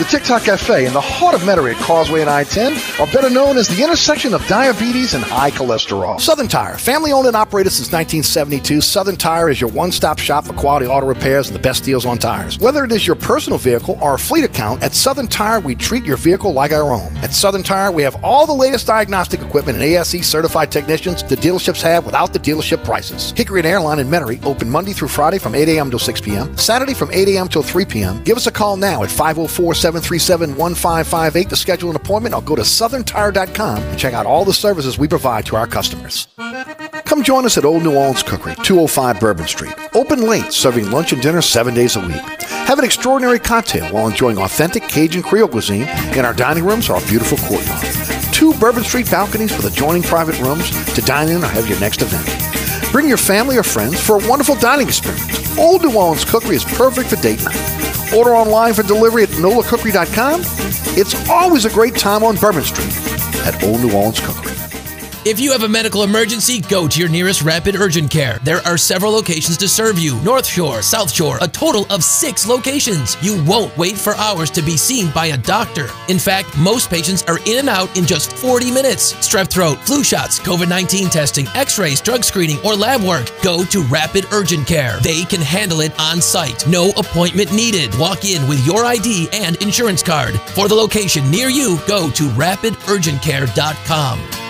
The TikTok Cafe in the heart of Metairie at Causeway and I-10 are better known as the intersection of diabetes and high cholesterol. Southern Tire, family owned and operated since 1972, Southern Tire is your one-stop shop for quality auto repairs and the best deals on tires. Whether it is your personal vehicle or a fleet account, at Southern Tire we treat your vehicle like our own. At Southern Tire we have all the latest diagnostic equipment and ASE certified technicians the dealerships have without the dealership prices. Hickory and Airline in Metairie open Monday through Friday from 8 a.m. to 6 p.m., Saturday from 8 a.m. till 3 p.m. Give us a call now at 504 737 1558 to schedule an appointment or go to southerntire.com and check out all the services we provide to our customers. Come join us at Old New Orleans Cookery, 205 Bourbon Street. Open late, serving lunch and dinner seven days a week. Have an extraordinary cocktail while enjoying authentic Cajun Creole cuisine in our dining rooms or our beautiful courtyard. Two Bourbon Street balconies with adjoining private rooms to dine in or have your next event. Bring your family or friends for a wonderful dining experience. Old New Orleans Cookery is perfect for date night. Order online for delivery at nolacookery.com. It's always a great time on Bourbon Street at Old New Orleans Cookery. If you have a medical emergency, go to your nearest Rapid Urgent Care. There are several locations to serve you North Shore, South Shore, a total of six locations. You won't wait for hours to be seen by a doctor. In fact, most patients are in and out in just 40 minutes. Strep throat, flu shots, COVID 19 testing, x rays, drug screening, or lab work. Go to Rapid Urgent Care. They can handle it on site. No appointment needed. Walk in with your ID and insurance card. For the location near you, go to rapidurgentcare.com.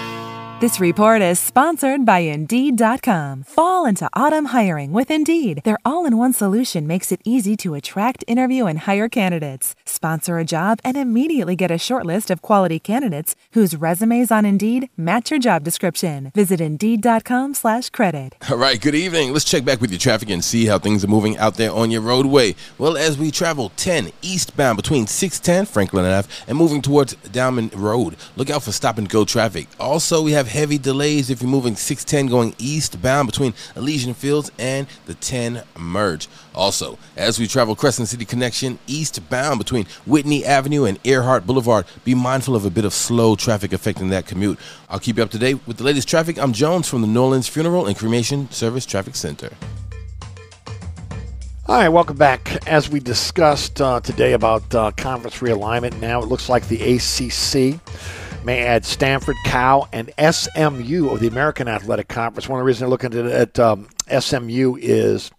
This report is sponsored by Indeed.com. Fall into autumn hiring with Indeed. Their all in one solution makes it easy to attract, interview, and hire candidates. Sponsor a job and immediately get a short list of quality candidates whose resumes on Indeed match your job description. Visit Indeed.com slash credit. All right, good evening. Let's check back with your traffic and see how things are moving out there on your roadway. Well, as we travel 10 eastbound between 610 Franklin Ave and moving towards Diamond Road, look out for stop and go traffic. Also, we have heavy delays if you're moving 610 going eastbound between Elysian Fields and the 10 merge. Also, as we travel Crescent City Connection eastbound between Whitney Avenue and Earhart Boulevard, be mindful of a bit of slow traffic affecting that commute. I'll keep you up to date with the latest traffic. I'm Jones from the Norlands Funeral and Cremation Service Traffic Center. All right, welcome back. As we discussed uh, today about uh, conference realignment, now it looks like the ACC may add Stanford, Cal, and SMU of the American Athletic Conference. One of the reasons they're looking at, at um, SMU is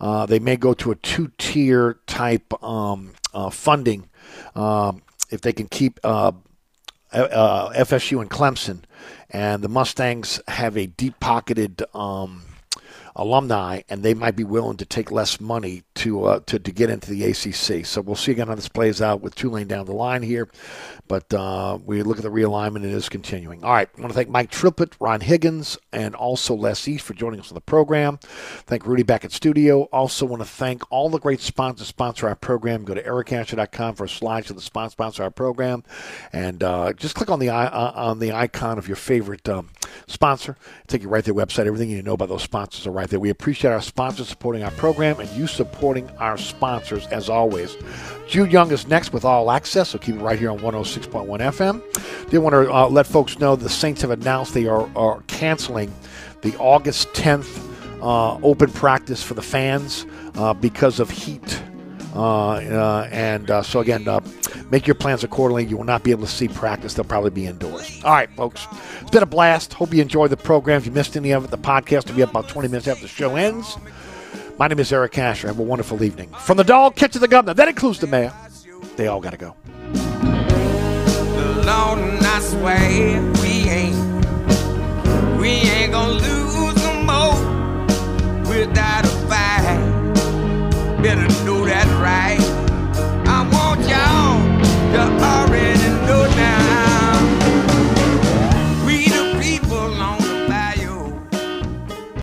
uh, they may go to a two-tier type um, uh, funding um, if they can keep uh, uh FSU and Clemson. And the Mustangs have a deep-pocketed um, alumni, and they might be willing to take less money to uh, to, to get into the ACC. So we'll see again how this plays out with Tulane down the line here. But uh, we look at the realignment, it is continuing. All right, I want to thank Mike Triplett, Ron Higgins, and also Les East for joining us on the program. Thank Rudy back at studio. Also want to thank all the great sponsors sponsor our program. Go to ericasher.com for a slide to the sponsor sponsor our program, and uh, just click on the uh, on the icon of your favorite um, sponsor. Take you right to their website. Everything you know about those sponsors are right there. We appreciate our sponsors supporting our program and you supporting our sponsors as always. Jude Young is next with All Access, so keep it right here on 106.1 FM. Did want to uh, let folks know the Saints have announced they are, are canceling the August 10th uh, open practice for the fans uh, because of heat. Uh, uh, and uh, so, again, uh, make your plans accordingly. You will not be able to see practice. They'll probably be indoors. All right, folks. It's been a blast. Hope you enjoyed the program. If you missed any of it, the podcast will be up about 20 minutes after the show ends. My name is Eric Asher. Have a wonderful evening. From the dog, catch the governor. That includes the mayor. They all got to go. Lord, and I swear we ain't, we ain't gonna lose no more without a fight. Better right. I want y'all to already know now.